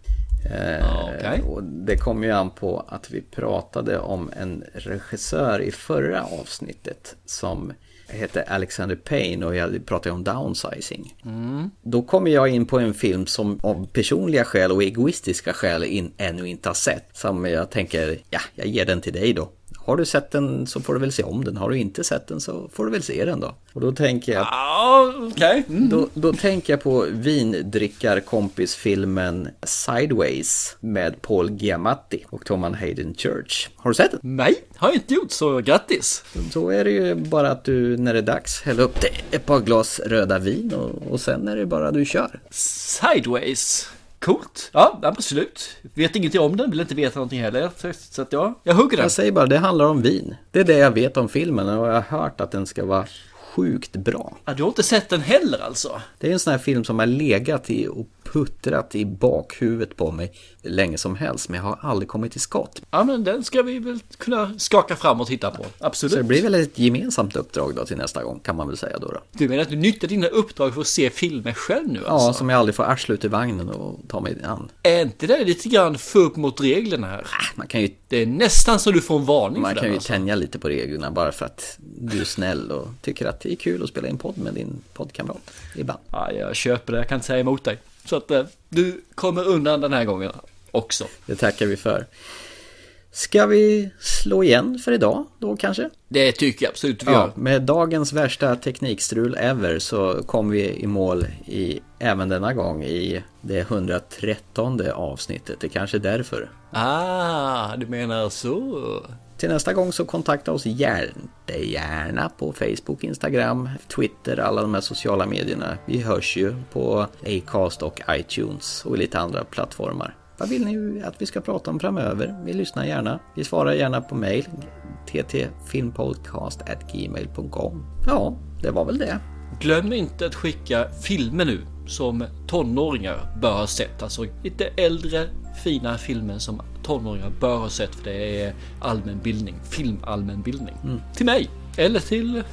Eh, Okej. och det kommer ju an på att vi pratade om en regissör i förra avsnittet som heter Alexander Payne och jag pratade om downsizing. Mm. Då kommer jag in på en film som av personliga skäl och egoistiska skäl in, ännu inte har sett. Som jag tänker, ja, jag ger den till dig då. Har du sett den så får du väl se om den. Har du inte sett den så får du väl se den då. Och då tänker jag... Ja, okej. Mm. Då, då tänker jag på vindrickarkompisfilmen Sideways med Paul Giamatti och Thomas Hayden Church. Har du sett den? Nej, har jag inte gjort så grattis! Då är det ju bara att du när det är dags häller upp det ett par glas röda vin och, och sen är det bara du kör. Sideways. Coolt. Ja, absolut. Vet ingenting om den, vill inte veta någonting heller. Så- att ja, jag hugger den. Jag säger bara, det handlar om vin. Det är det jag vet om filmen och jag har hört att den ska vara sjukt bra. Ja, du har inte sett den heller alltså? Det är en sån här film som har legat i puttrat i bakhuvudet på mig länge som helst, men jag har aldrig kommit till skott. Ja, men den ska vi väl kunna skaka fram och titta på. Absolut. Så det blir väl ett gemensamt uppdrag då till nästa gång, kan man väl säga då. då. Du menar att du nyttjar dina uppdrag för att se filmer själv nu Ja, alltså? som jag aldrig får arsla ut i vagnen och ta mig an. Är inte det lite grann för upp mot reglerna här? Man kan ju, Det är nästan så du får en varning man för kan den ju alltså. tänja lite på reglerna bara för att du är snäll och tycker att det är kul att spela in podd med din poddkamrat ibland. Ja, jag köper det, jag kan inte säga emot dig. Så att eh, du kommer undan den här gången också. Det tackar vi för. Ska vi slå igen för idag då kanske? Det tycker jag absolut vi gör. Ja, med dagens värsta teknikstrul ever så kom vi i mål i, även denna gång i det 113 avsnittet. Det kanske är därför. Ah, du menar så. Till nästa gång så kontakta oss gärna på Facebook, Instagram, Twitter, alla de här sociala medierna. Vi hörs ju på Acast och iTunes och lite andra plattformar. Vad vill ni att vi ska prata om framöver? Vi lyssnar gärna. Vi svarar gärna på mail ttfilmpodcast.gmail.com Ja, det var väl det. Glöm inte att skicka filmer nu som tonåringar bör ha sett. Alltså lite äldre fina filmer som tonåringar bör ha sett för det är allmänbildning, filmallmänbildning. Mm. Till mig eller till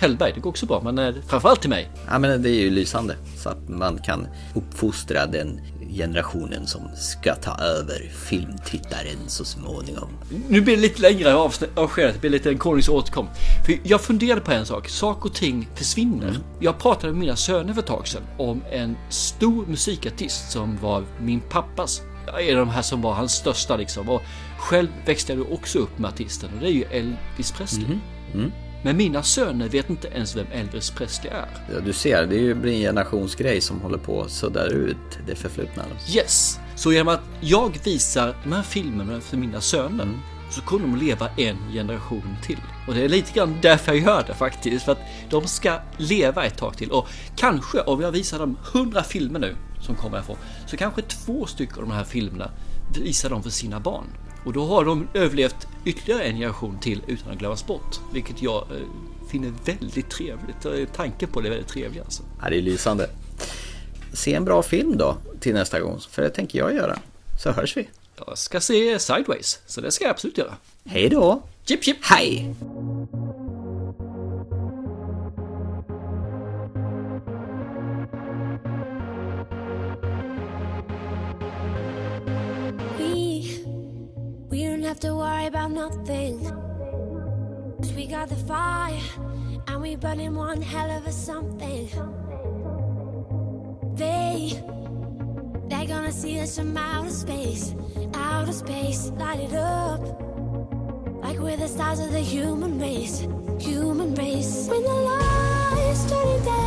Hellberg, det går också bra, men eh, framförallt till mig. Ja men det är ju lysande. Så att man kan uppfostra den generationen som ska ta över filmtittaren så småningom. Nu blir det lite längre avsnitt- avskedet, det blir lite en konungs återkom. För jag funderade på en sak, saker och ting försvinner. Jag pratade med mina söner för ett tag sedan om en stor musikartist som var min pappas, av de här som var hans största liksom. Och själv växte jag också upp med artisten och det är ju Elvis Presley. Mm. Men mina söner vet inte ens vem Elvis Presley är. Ja, du ser, det är ju blir en generationsgrej som håller på att sudda ut det förflutna. Yes! Så genom att jag visar de här filmerna för mina söner så kommer de att leva en generation till. Och det är lite grann därför jag gör det faktiskt. För att de ska leva ett tag till. Och kanske om jag visar dem 100 filmer nu som kommer härifrån. Så kanske två stycken av de här filmerna visar de för sina barn. Och då har de överlevt ytterligare en generation till utan att glömmas bort. Vilket jag eh, finner väldigt trevligt. Eh, tanken på det är väldigt trevlig alltså. Ja, det är lysande. Se en bra film då till nästa gång, för det tänker jag göra. Så hörs vi. Jag ska se Sideways, så det ska jag absolut göra. Hej då! Chip chip! Hej! We, we don't have to worry about nothing. 'Cause we got the fire, and we burning one hell of a something. They, they're gonna see us from outer space, outer space, light it up. Like we're the stars of the human race, human race. When the lights turning down,